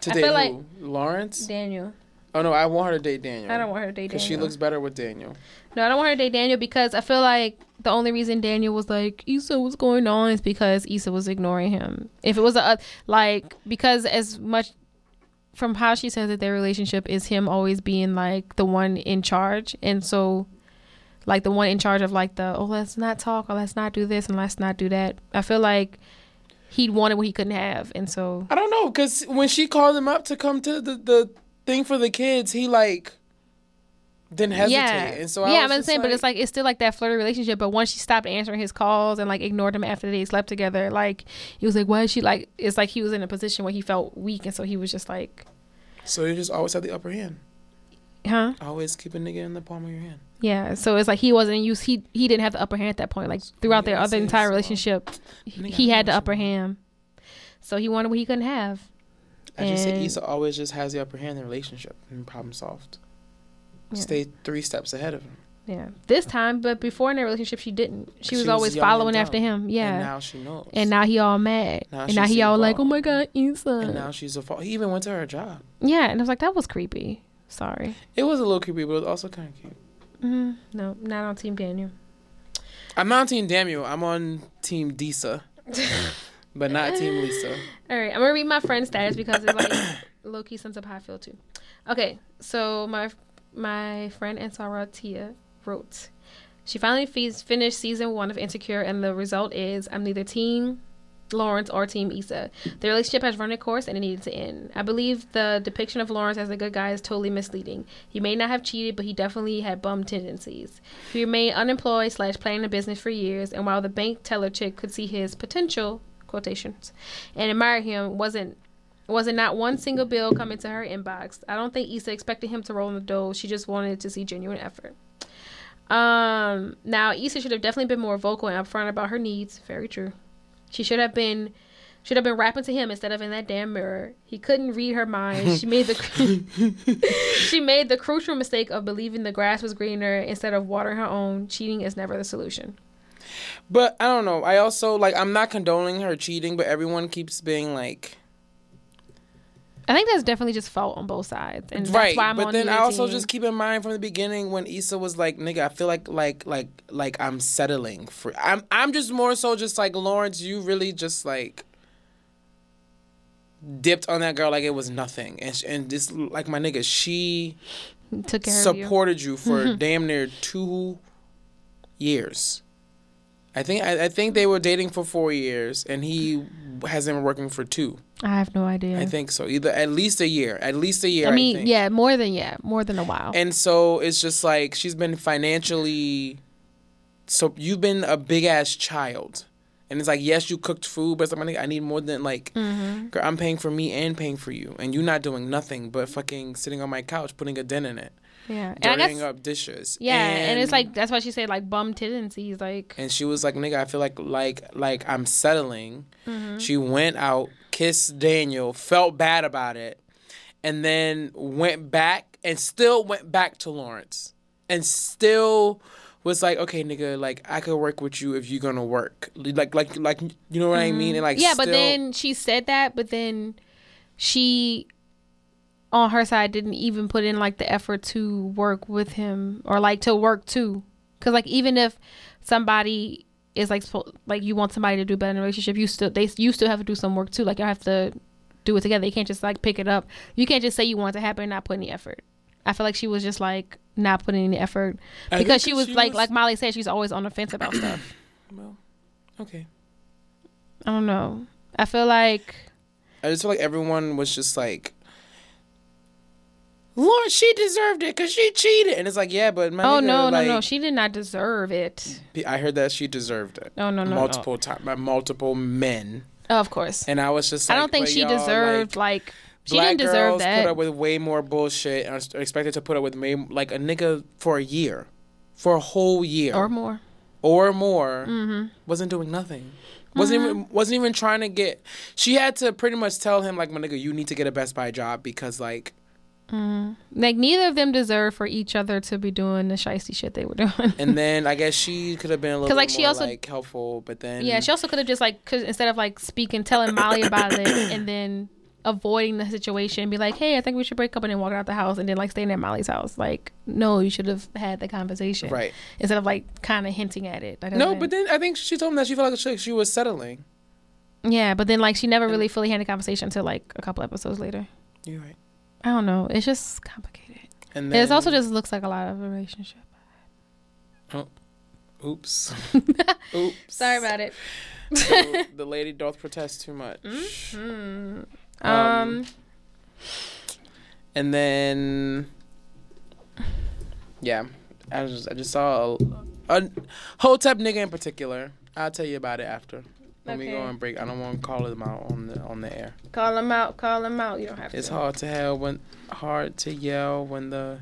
To I date feel who? Lawrence? Daniel. Oh no, I want her to date Daniel. I don't want her to date Because Daniel. she looks better with Daniel. No, I don't want her to date Daniel because I feel like the only reason Daniel was like, Issa, what's going on is because Issa was ignoring him. If it was a, uh, like, because as much from how she says that their relationship is him always being like the one in charge. And so, like, the one in charge of like the, oh, let's not talk or let's not do this and let's not do that. I feel like he wanted what he couldn't have. And so, I don't know because when she called him up to come to the, the thing for the kids, he like didn't hesitate. yeah. And so I yeah, was I'm saying, but it's like it's still like that flirty relationship. But once she stopped answering his calls and like ignored him after they slept together, like he was like, "Why is she like?" It's like he was in a position where he felt weak, and so he was just like, so you just always have the upper hand. "Huh." Always keep a nigga in the palm of your hand. Yeah, so it's like he wasn't used. He he didn't have the upper hand at that point. Like oh, throughout their other entire so. relationship, Nigga, he had the upper hand. So he wanted what he couldn't have. I just say And- Issa always just has the upper hand in the relationship and problem solved. Yeah. Stay three steps ahead of him. Yeah, this time, but before in their relationship, she didn't. She was She was always following after him. Yeah, And now she knows. and now he all mad, Now and now he all like, "Oh my god, Issa." and now she's a fault. He even went to her job. Yeah, and I was like, that was creepy. Sorry. It was a little creepy, but it was also kind of cute. hmm No, not on Team Daniel. I'm not on Team Daniel. I'm on Team Disa, but not Team Lisa. All right, I'm gonna read my friend status because it like low key sums up how I feel too. Okay, so my my friend Ansara Tia wrote, she finally finished season one of Insecure, and the result is I'm neither Team Lawrence or Team Issa. The relationship has run its course and it needed to end. I believe the depiction of Lawrence as a good guy is totally misleading. He may not have cheated, but he definitely had bum tendencies. He remained unemployed slash planning a business for years, and while the bank teller chick could see his potential quotations and admire him, wasn't wasn't not one single bill come into her inbox. I don't think Issa expected him to roll in the dough. She just wanted to see genuine effort. Um, now Issa should have definitely been more vocal and upfront about her needs. Very true. She should have been should have been rapping to him instead of in that damn mirror. He couldn't read her mind. She made the she made the crucial mistake of believing the grass was greener instead of watering her own. Cheating is never the solution. But I don't know. I also like. I'm not condoning her cheating, but everyone keeps being like, I think that's definitely just fault on both sides, and that's right. why I'm but then I also team. just keep in mind from the beginning when Issa was like, "Nigga, I feel like like like like I'm settling for." I'm I'm just more so just like Lawrence. You really just like dipped on that girl like it was nothing, and sh- and this like my nigga, she took care of you. supported you, for damn near two years. I think I, I think they were dating for four years, and he hasn't been working for two. I have no idea. I think so. Either at least a year, at least a year. I mean, think. yeah, more than yeah, more than a while. And so it's just like she's been financially. So you've been a big ass child, and it's like yes, you cooked food, but like, I need more than like. Mm-hmm. Girl, I'm paying for me and paying for you, and you're not doing nothing but fucking sitting on my couch putting a dent in it, yeah, and dirtying guess up dishes. yeah, and, it's like that's why she said like bum tendencies, like and she was like, "Nigga, I feel like like like I'm settling." Mm-hmm. She went out, kissed Daniel, felt bad about it, and then went back and still went back to Lawrence, and still was like, "Okay, nigga, like I could work with you if you're gonna work." Like like like you know what I mean? And like Mm-hmm. yeah, but then she said that, but then she on her side didn't even put in like the effort to work with him or like to work too, because like even if somebody is like like you want somebody to do better in a relationship, you still they you still have to do some work too. Like you have to do it together. You can't just like pick it up. You can't just say you want it to happen and not put any effort. I feel like she was just like not putting any effort because she was she like was- like Molly said she's always on the fence about stuff. well, okay. I don't know. I feel like I just feel like everyone was just like. Lord, she deserved it because she cheated, and it's like, yeah, but my oh nigga, no like, no no she did not deserve it. I heard that she deserved it. No, no, no, no. multiple times by multiple men, Oh, of course. and I was just. Like, I don't think she deserved Like, like, she black didn't deserve girls that. put up with way more bullshit and expected to put up with may, like a nigga for a year, for a whole year or more. or more. Mm-hmm. Wasn't doing nothing. Wasn't even wasn't even trying to get. She had to pretty much tell him like, my nigga, you need to get a Best Buy job because like Mm-hmm. Like neither of them deserve for each other to be doing the shisty shit they were doing. And then I guess she could have been a little like, she also- like helpful, but then yeah, she also could have just like cause instead of like speaking, telling Molly about it, and then avoiding the situation, be like, "Hey, I think we should break up," and then walking out the house, and then like staying at Molly's house. Like, no, you should have had the conversation, right. Instead of like kind of hinting at it. Like, No, doesn't- but then I think she told him that she felt like she, she was settling. yeah, but then like she never really fully had the conversation until like a couple episodes later. You're right. I don't know. It's just complicated. And then It also just looks like a lot of a relationship. oops, oops. Sorry about it. the, the lady doth protest too much. Um, Um, And then, yeah, I just I just saw a, a Hotep nigga in particular. I'll tell you about it after. Let me go Okay. and break. I don't want to call him out on the on the air. call him out. Call him out. You don't have It's to. It's hard to hell when hard to yell when the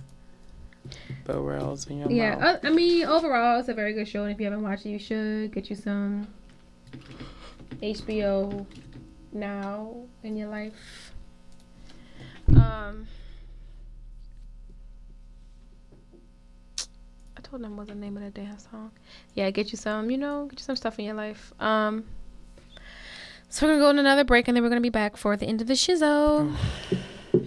barrels in your Yeah, mouth. uh, I mean, overall, it's a very good show, and if you haven't watched it, you should get you some HBO now in your life. Um, I told them what the name of that damn song. Yeah, get you some, you know, get you some stuff in your life. Um, so we're gonna go on another break, and then we're gonna be back for the end of the shizzo. Oh.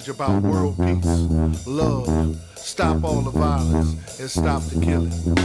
message about world peace, love, stop all the violence, and stop the killing.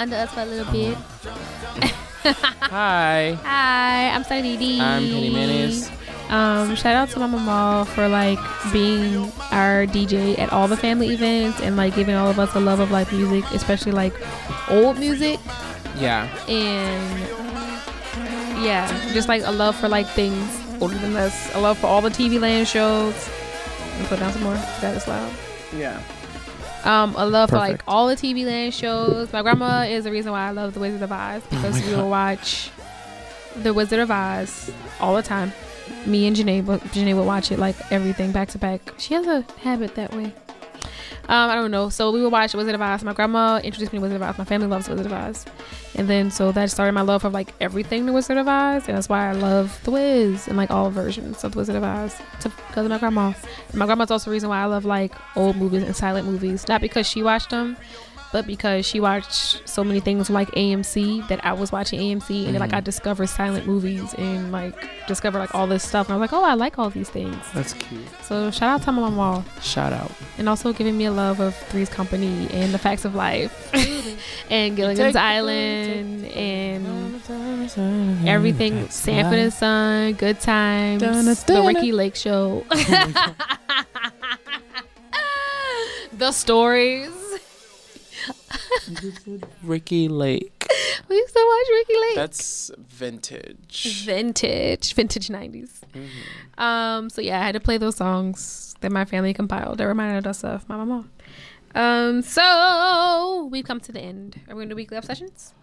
Under us for a little bit. Hi. Hi, I'm Sunny D. I'm Penny Mayonnaise. Um, shout out to my mama for like being our DJ at all the family events and like giving all of us a love of like music, especially like old music Yeah. and yeah, just like a love for like things older than us. A love for all the TV land shows. And put down some more. That is loud. Yeah. Um, a love for like all the TV land shows. My grandma is the reason why I love The Wizard of Oz because we will watch The Wizard of Oz all the time. Me and Janae, Janae would watch it like everything back to back. She has a habit that way. Um, I don't know. So we would watch Wizard of Oz. My grandma introduced me to Wizard of Oz. My family loves Wizard of Oz. And then so that started my love of like everything the Wizard of Oz. And that's why I love The Wiz and like all versions of The Wizard of Oz because of my grandma. And my grandma's also the reason why I love like old movies and silent movies. Not because she watched them, but because she watched so many things like AMC that I was watching AMC and then like I discovered silent movies and like discovered like all this stuff. And I was like, oh, I like all these things. That's cute. So shout out to my mama Shout out. and also giving me a love of Three's Company and The Facts of Life and Gilligan's Island and everything Sanford and Son, Good Times, The. Ricki Lake Show, The Stories. Ricki Lake. We used to watch Ricki Lake. That's vintage. vintage, vintage 90s. Um, so yeah, I had to play those songs that my family compiled that reminded us of my mama. Um, so we've come to the end. Are we gonna do weekly obsessions?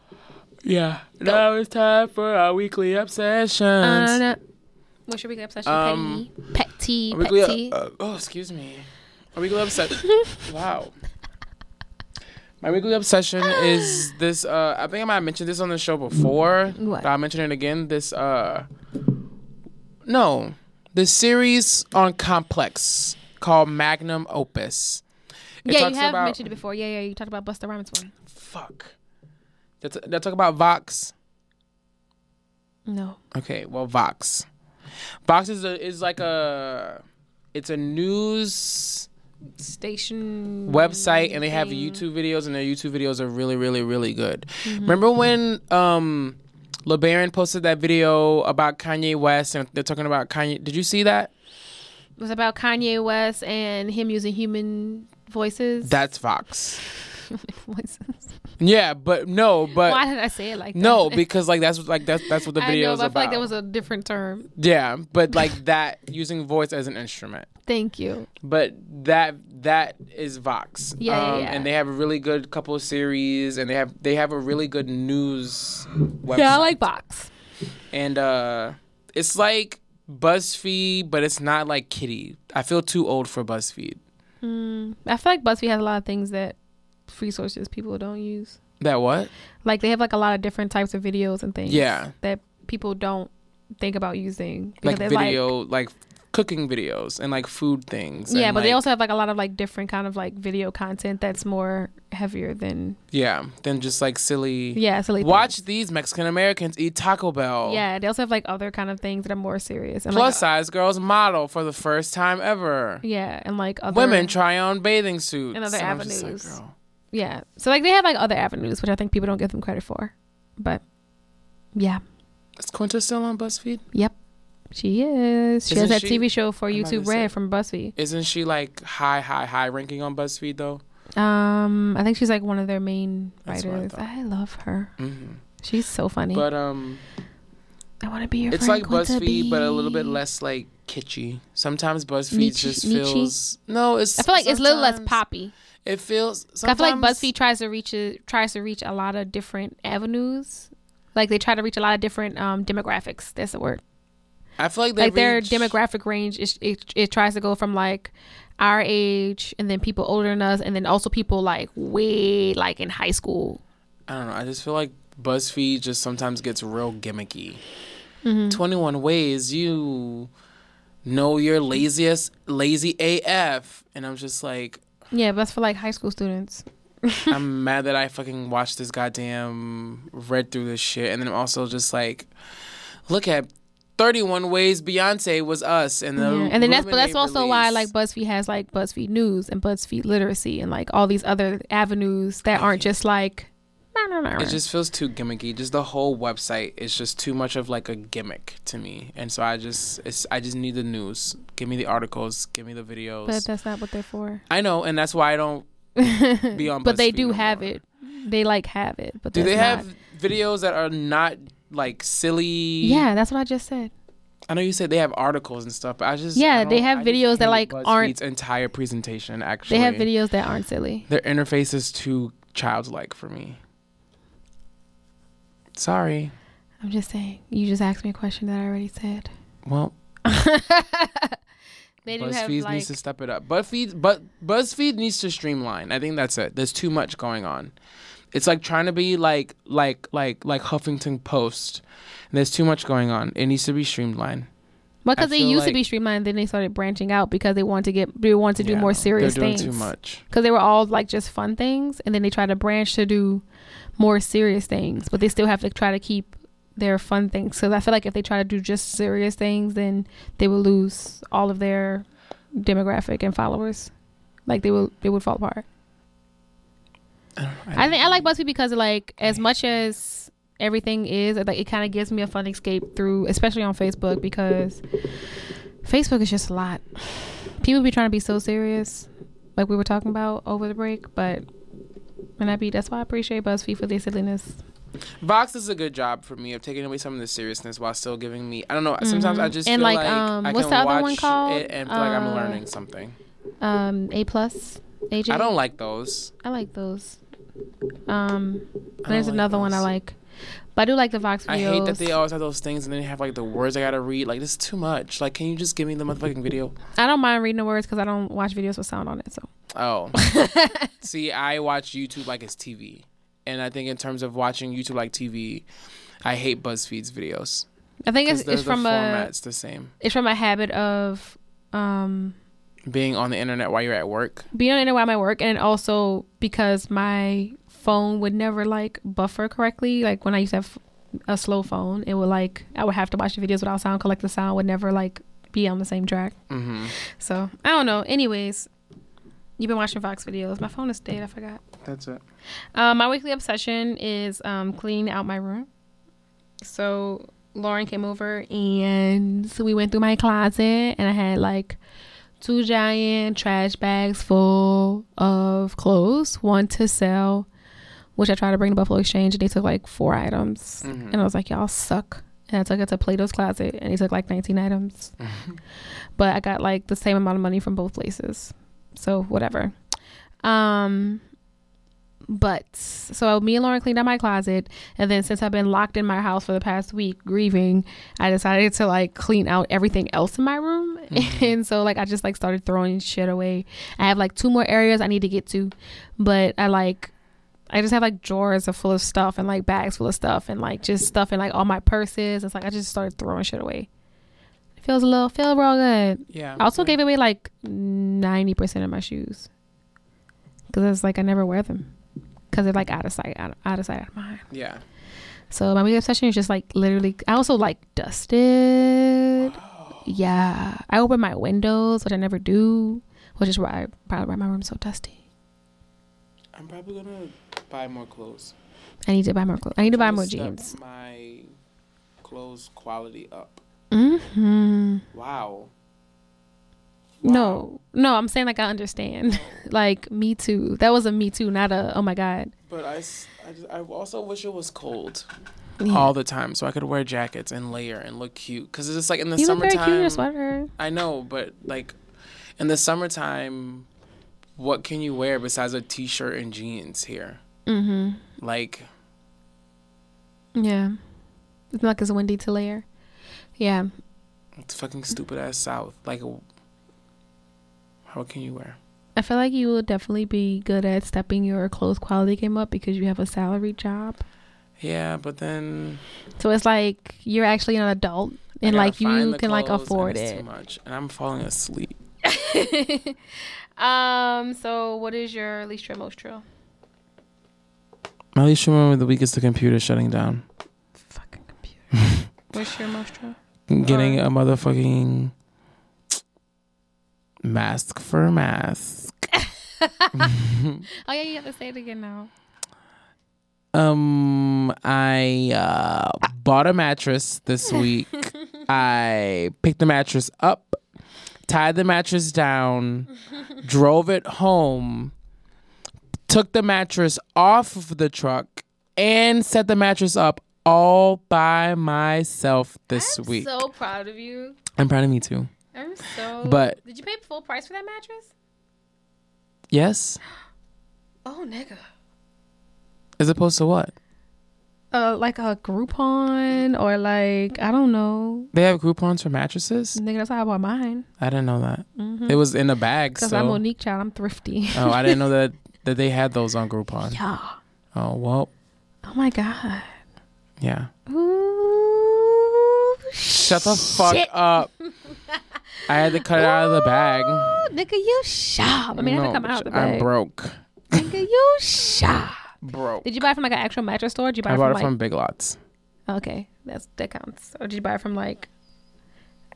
Yeah. Now it's time for our weekly obsessions. Uh, no. What's your weekly obsession? Um, Petty, petty, Our weekly, petty. uh, oh, excuse me. A weekly obsession. wow. My weekly obsession is this. Uh, I think I might have mentioned this on the show before. What? But I'll mention it again. This. Uh, no, the series on Complex called Magnum Opus. It yeah, you have about- mentioned it before. Yeah, yeah, you talked about Busta Rhymes one. Fuck. Did I- did I talk about Vox? No. Okay, well, Vox. Vox is a, is like a it's a news Station website and they have. YouTube videos and their YouTube videos are really really really good. Mhm. Remember when um LeBaron posted that video about Kanye West and they're talking about Kanye Did you see that? It was about Kanye West and him using human voices. That's Vox. voices. Yeah, but no, but Why did I say it like that? No, because like that's what- like that's that's what the I video know, is but I feel about. like that was a different term. yeah, but like that using voice as an instrument. Thank you. But that that is Vox. Um, Yeah, yeah, yeah. And they have a really good couple of series, and they have they have a really good news website. Yeah, I like Vox. And uh, it's like BuzzFeed, but it's not like Kitty. I feel too old for BuzzFeed. Mm, I feel like BuzzFeed has a lot of things that free sources people don't use. That what? Like they have like a lot of different types of videos and things. Yeah. That people don't think about using. Like video, like, cooking videos and like food things. yeah, but they also have like a lot of like different kind of like video content that's more heavier than yeah, than just like silly. Yeah, silly Watch these Mexican Americans eat Taco Bell. yeah. They also have like other kind of things that are more serious and Plus like, uh size girls model for the first time ever. yeah, and like other Women try on bathing suits. and other And like, avenues. Yeah, so like they have like other avenues, which I think people don't give them credit for. But yeah, Is Quinta still on BuzzFeed? yep, she is. She Isn't has that she- TV show for I'm about YouTube to say- Red from BuzzFeed. Isn't she like high, high, high ranking on BuzzFeed though? Um, I think she's like one of their main That's what I writers. I, love her. Mhm. She's so funny. But um, I want to be your it's friend. It's like Quinta BuzzFeed, but a little bit less like kitschy. Sometimes BuzzFeed Niche- just niche-y? feels no. It's I feel like it's a little less poppy. It feels. I feel like BuzzFeed tries to reach a, tries to reach a lot of different avenues. Like they try to reach a lot of different um, demographics. That's the word. I feel like they like their demographic range is it, it tries to go from like our age and then people older than us and then also people like way like in high school. I don't know. I just feel like BuzzFeed just sometimes gets real gimmicky. Mhm. 21 ways you know you're laziest, lazy AF. And I'm just like, Yeah, but that's for like high school students. I'm mad that I fucking watched this goddamn, read through this shit. And then I'm also just like, look at 31 ways Beyonce was us. And, the Yeah. And then that's but that's also why like BuzzFeed has like BuzzFeed News and BuzzFeed Literacy and like all these other avenues that aren't just like It just feels too gimmicky. Just the whole website is just too much of like a gimmick to me, and so I just it's I just need the news. Give me the articles. Give me the videos. but that's not what they're for. I know, and that's why I don't be on. but they do no have more. it. They like have it. But Do they have videos that are not like silly? Yeah, that's what I just said. I know you said they have articles and stuff, but I just Yeah, I they have I videos that, like, aren't- entire presentation. Actually, They have videos that aren't silly. Their interface is too childlike for me. Sorry. I'm just saying. You just asked me a question that I already said. Well, They BuzzFeed have needs to step it up. BuzzFeed, but BuzzFeed needs to streamline. I think that's it. There's too much going on. It's like trying to be like like like like Huffington Post. There's too much going on. It needs to be streamlined. because they used to be streamlined, then they started branching out because they wanted to get they wanted to do Yeah, more they're serious doing things. too much. Because they were all like just fun things, and then they tried to branch to do more serious things, but they still have to try to keep their fun things. So I feel like if they try to do just serious things, then they will lose all of their demographic and followers. Like they will, they would fall apart. I think I like BuzzFeed because like as much as everything is like it kind of gives me a fun escape through, especially on Facebook because Facebook is just a lot. People be trying to be so serious, like we were talking about over the break, but and I be that's why I appreciate BuzzFeed for their silliness. Vox does a good job for me of taking away some of the seriousness while still giving me. I don't know. Sometimes I just And, feel like, like, um, I what's can the other watch one called? it and feel like I'm Uh, learning something. Um, A plus, AJ. I don't like those. I like those. Um, there's like another one I like, but I do like the Vox videos. I hate that they always have those things and then they have like the words I gotta read. Like this is too much. Like, can you just give me the motherfucking video? I don't mind reading the words because I don't watch videos with sound on it. So Oh, see, I watch YouTube like it's TV, and I think in terms of watching YouTube like TV, I hate BuzzFeed's videos. I think it's it's the from a format's the same. it's from a habit of um Being on the internet while you're at work. being on the internet while I'm at work, and also because my phone would never like buffer correctly. Like when I used to have a slow phone, it would like I would have to watch the videos without sound, collect the sound, would never like be on the same track. Mm-hmm. So I don't know. Anyways, you've been watching Vox videos. My phone is dead. I forgot. That's it. Um, my weekly obsession is um, cleaning out my room. So Lauren came over and so we went through my closet and I had like two giant trash bags full of clothes, one to sell, which I tried to bring to Buffalo Exchange and they took like four items. Mhm. And I was like, y'all suck. And I took it to Plato's Closet and they took like 19 items. but I got like the same amount of money from both places. So whatever. Um but so me and Lauren cleaned out my closet and then since I've been locked in my house for the past week grieving, I decided to like clean out everything else in my room. And so like I just like started throwing shit away. I have like two more areas I need to get to, but I like I just have like drawers full of stuff and like bags full of stuff and like just stuff in like all my purses. It's like I just started throwing shit away. It feels a little feel real good. Yeah, I also gave away like ninety percent of my shoes because it's like I never wear them because they're like out of sight, out of, out of sight, out of mind. Yeah. So my weekly obsession is just like literally. I also like dusted. Yeah, I open my windows, which I never do, which is why I probably why my room's so dusty. I'm probably gonna buy more clothes. I need to buy more clothes. I need to buy more jeans. My clothes quality up. Mm-hmm. Wow. No, no, I'm saying like I understand. like me too. That was a me too, not a oh my god. But I, just- I also wish it was cold Yeah. all the time, so I could wear jackets and layer and look cute. Cause it's just like in the You look very summertime. cute in your sweater. I know, but like in the summertime, what can you wear besides a t-shirt and jeans here? Mm-hmm. Like Yeah. It's not like it's windy to layer. Yeah. it's fucking stupid ass South. Like, how can you wear? I feel like you will definitely be good at stepping your clothes quality game up because you have a salary job. Yeah, but then So it's like you're actually an adult and like you can like afford it's it. Too much, and I'm falling asleep. um. So what is your least true most true? My least remember of the week is the computer shutting down. Fucking computer. What's your most true? Getting a motherfucking mask for a mask. oh yeah, you have to say it again now. Um, I uh, bought a mattress this week. I picked the mattress up, tied the mattress down, drove it home, took the mattress off of the truck, and set the mattress up all by myself this week. I'm so proud of you. I'm proud of me too. I'm so. But- did you pay full price for that mattress? Yes, Oh nigga. as opposed to what? Uh, like a Groupon or like I don't know. They have Groupons for mattresses. Nigga, that's how I bought mine. I didn't know that. Mhm. It was in a bag. Cause so. I'm Monique child. I'm thrifty. Oh, I didn't know that that they had those on Groupon. Yeah. Oh well, Oh my god. yeah. Ooh, Shut the fuck shit. up. I had to cut it out of the bag. Ooh, nigga, you shop. I mean, I had to come out of the bitch, I'm broke. Nigga, you shop. Broke. Did you buy it from like an actual mattress store? Or did you buy I it bought from it like? from Big Lots. Okay, that's that counts. Or did you buy it from like?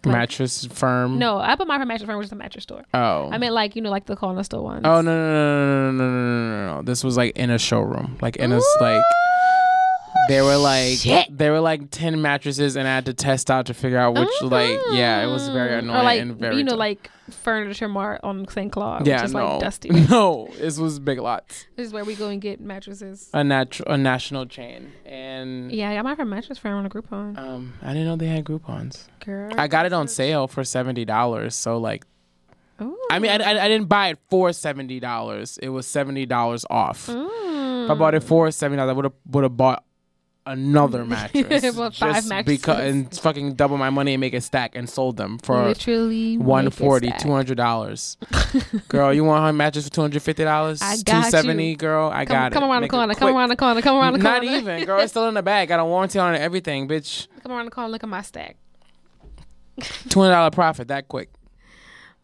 Like- Mattress firm. No, I bought mine from Mattress Firm, which is a mattress store. Oh. I meant like you know like the corner store ones. Oh no no no no no no no no no! This was like in a showroom, like in a like. They were like Shit. they were like ten mattresses, and I had to test out to figure out which like yeah, it was very annoying Or like and very you know tough. like Furniture Mart on St. Claude, yeah which is no like dusty. no this was Big Lots This is where we go and get mattresses. a nat- a national chain and Yeah, I got my from Mattress Firm on a Groupon. um I didn't know they had Groupons. Girl, I got it on sale for seventy dollars, so like Ooh. I mean I, I, I didn't buy it for seventy dollars. It was seventy dollars off. Mm. If I bought it for seventy dollars, I would have would have bought another mattress. Bought five just mattresses. because and fucking double my money and make a stack and sold them for Literally make 140 200 dollars girl you want a mattress for 250 dollars I got 270 you. girl i Come, got come it around the corner. Come around the corner. Come around the corner. not even girl it's still in the bag I got a warranty on it everything bitch Come around the corner. Look at my stack. $200 profit that quick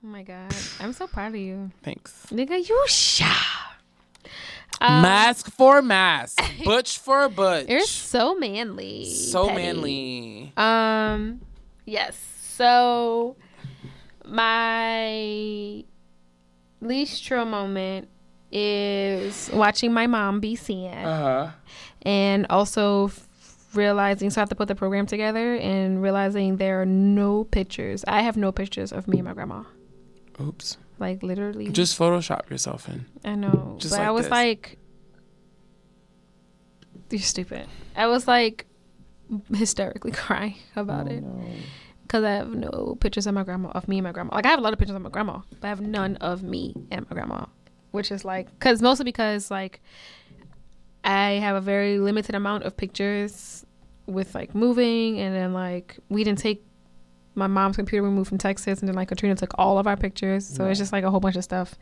Oh my god, I'm so proud of you, thanks nigga. You shop. Um, mask for mask butch for butch You're so manly. so Petty. manly Um, yes. So my least true moment is watching my mom be seen, Uh-huh. and also f- realizing so I have to put the program together and realizing there are no pictures. I have no pictures of me and my grandma. Oops. Like literally. Just Photoshop yourself in. I know. Just but like I was this. like You're stupid. I was like hysterically crying about oh, it. Cause I have no pictures of my grandma, of me and my grandma. Like I have a lot of pictures of my grandma, but I have none of me and my grandma, which is like, cause mostly because like I have a very limited amount of pictures with like moving, and then like we didn't take my mom's computer. We moved from Texas, and then like Katrina took all of our pictures, so it's just like a whole bunch of stuff,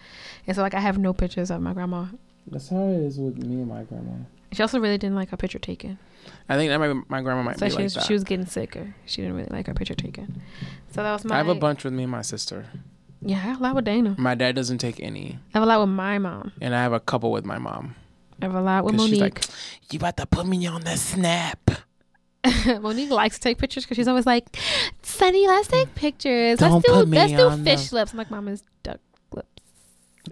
and so like I have no pictures of my grandma. That's how it is with me and my grandma. She also really didn't like her picture taken. I think that my, my grandma might So be she, like was, that. she was getting sicker. She didn't really like her picture taken. So that was my. I have a bunch with me and my sister. Yeah, I have a lot with Dana. My dad doesn't take any, I have a lot with my mom. and I have a couple with my mom. I have a lot with 'Cause she's Monique. like, you about to put me on the snap. Monique likes to take pictures because she's always like, "Sunny, let's take pictures. Don't let's do put me let's do on the- fish lips." I'm like, Mama's duck lips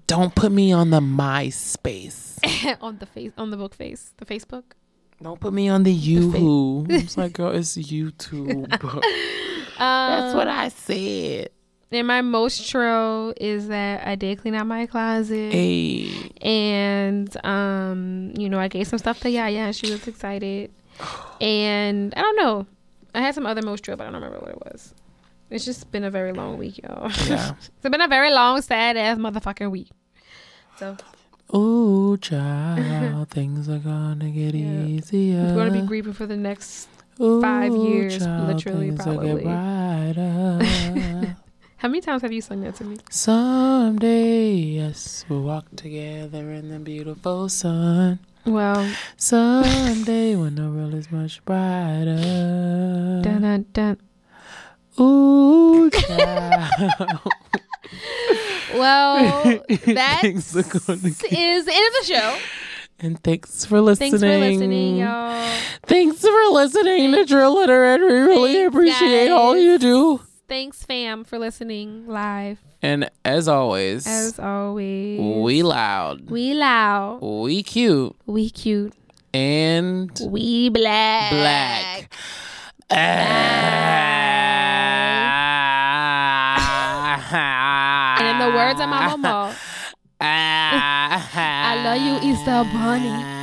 Don't put me on the MySpace. on the face on the book face the Facebook." Don't put me on the YooHoo. It's like, girl, it's YouTube. That's what I said. And my most true is that I did clean out my closet. Hey. And um, you know, I gave some stuff to Yaya and she was excited. And I don't know. I had some other most true, but I don't remember what it was. It's just been a very long week, y'all. Yeah. it's been a very long, sad ass motherfucking week. So Ooh, child, things are gonna get easier. I'm gonna be grieving for the next five years, child, literally, probably. How many times have you sung that to me? Someday, yes, we'll walk together in the beautiful sun. Well, someday when the world is much brighter. Dun, dun, dun. Ooh, child. Well, that Things are gonna is the end of the show. And thanks for listening. Thanks for listening, y'all. Thanks for listening to Trill Literate. We really Thanks, appreciate all you do. Thanks, fam, for listening live. And as always, As always, we loud, we loud, we cute, we cute, and we black. black. And in the words of my mama, ah. I love you, Easter Bunny.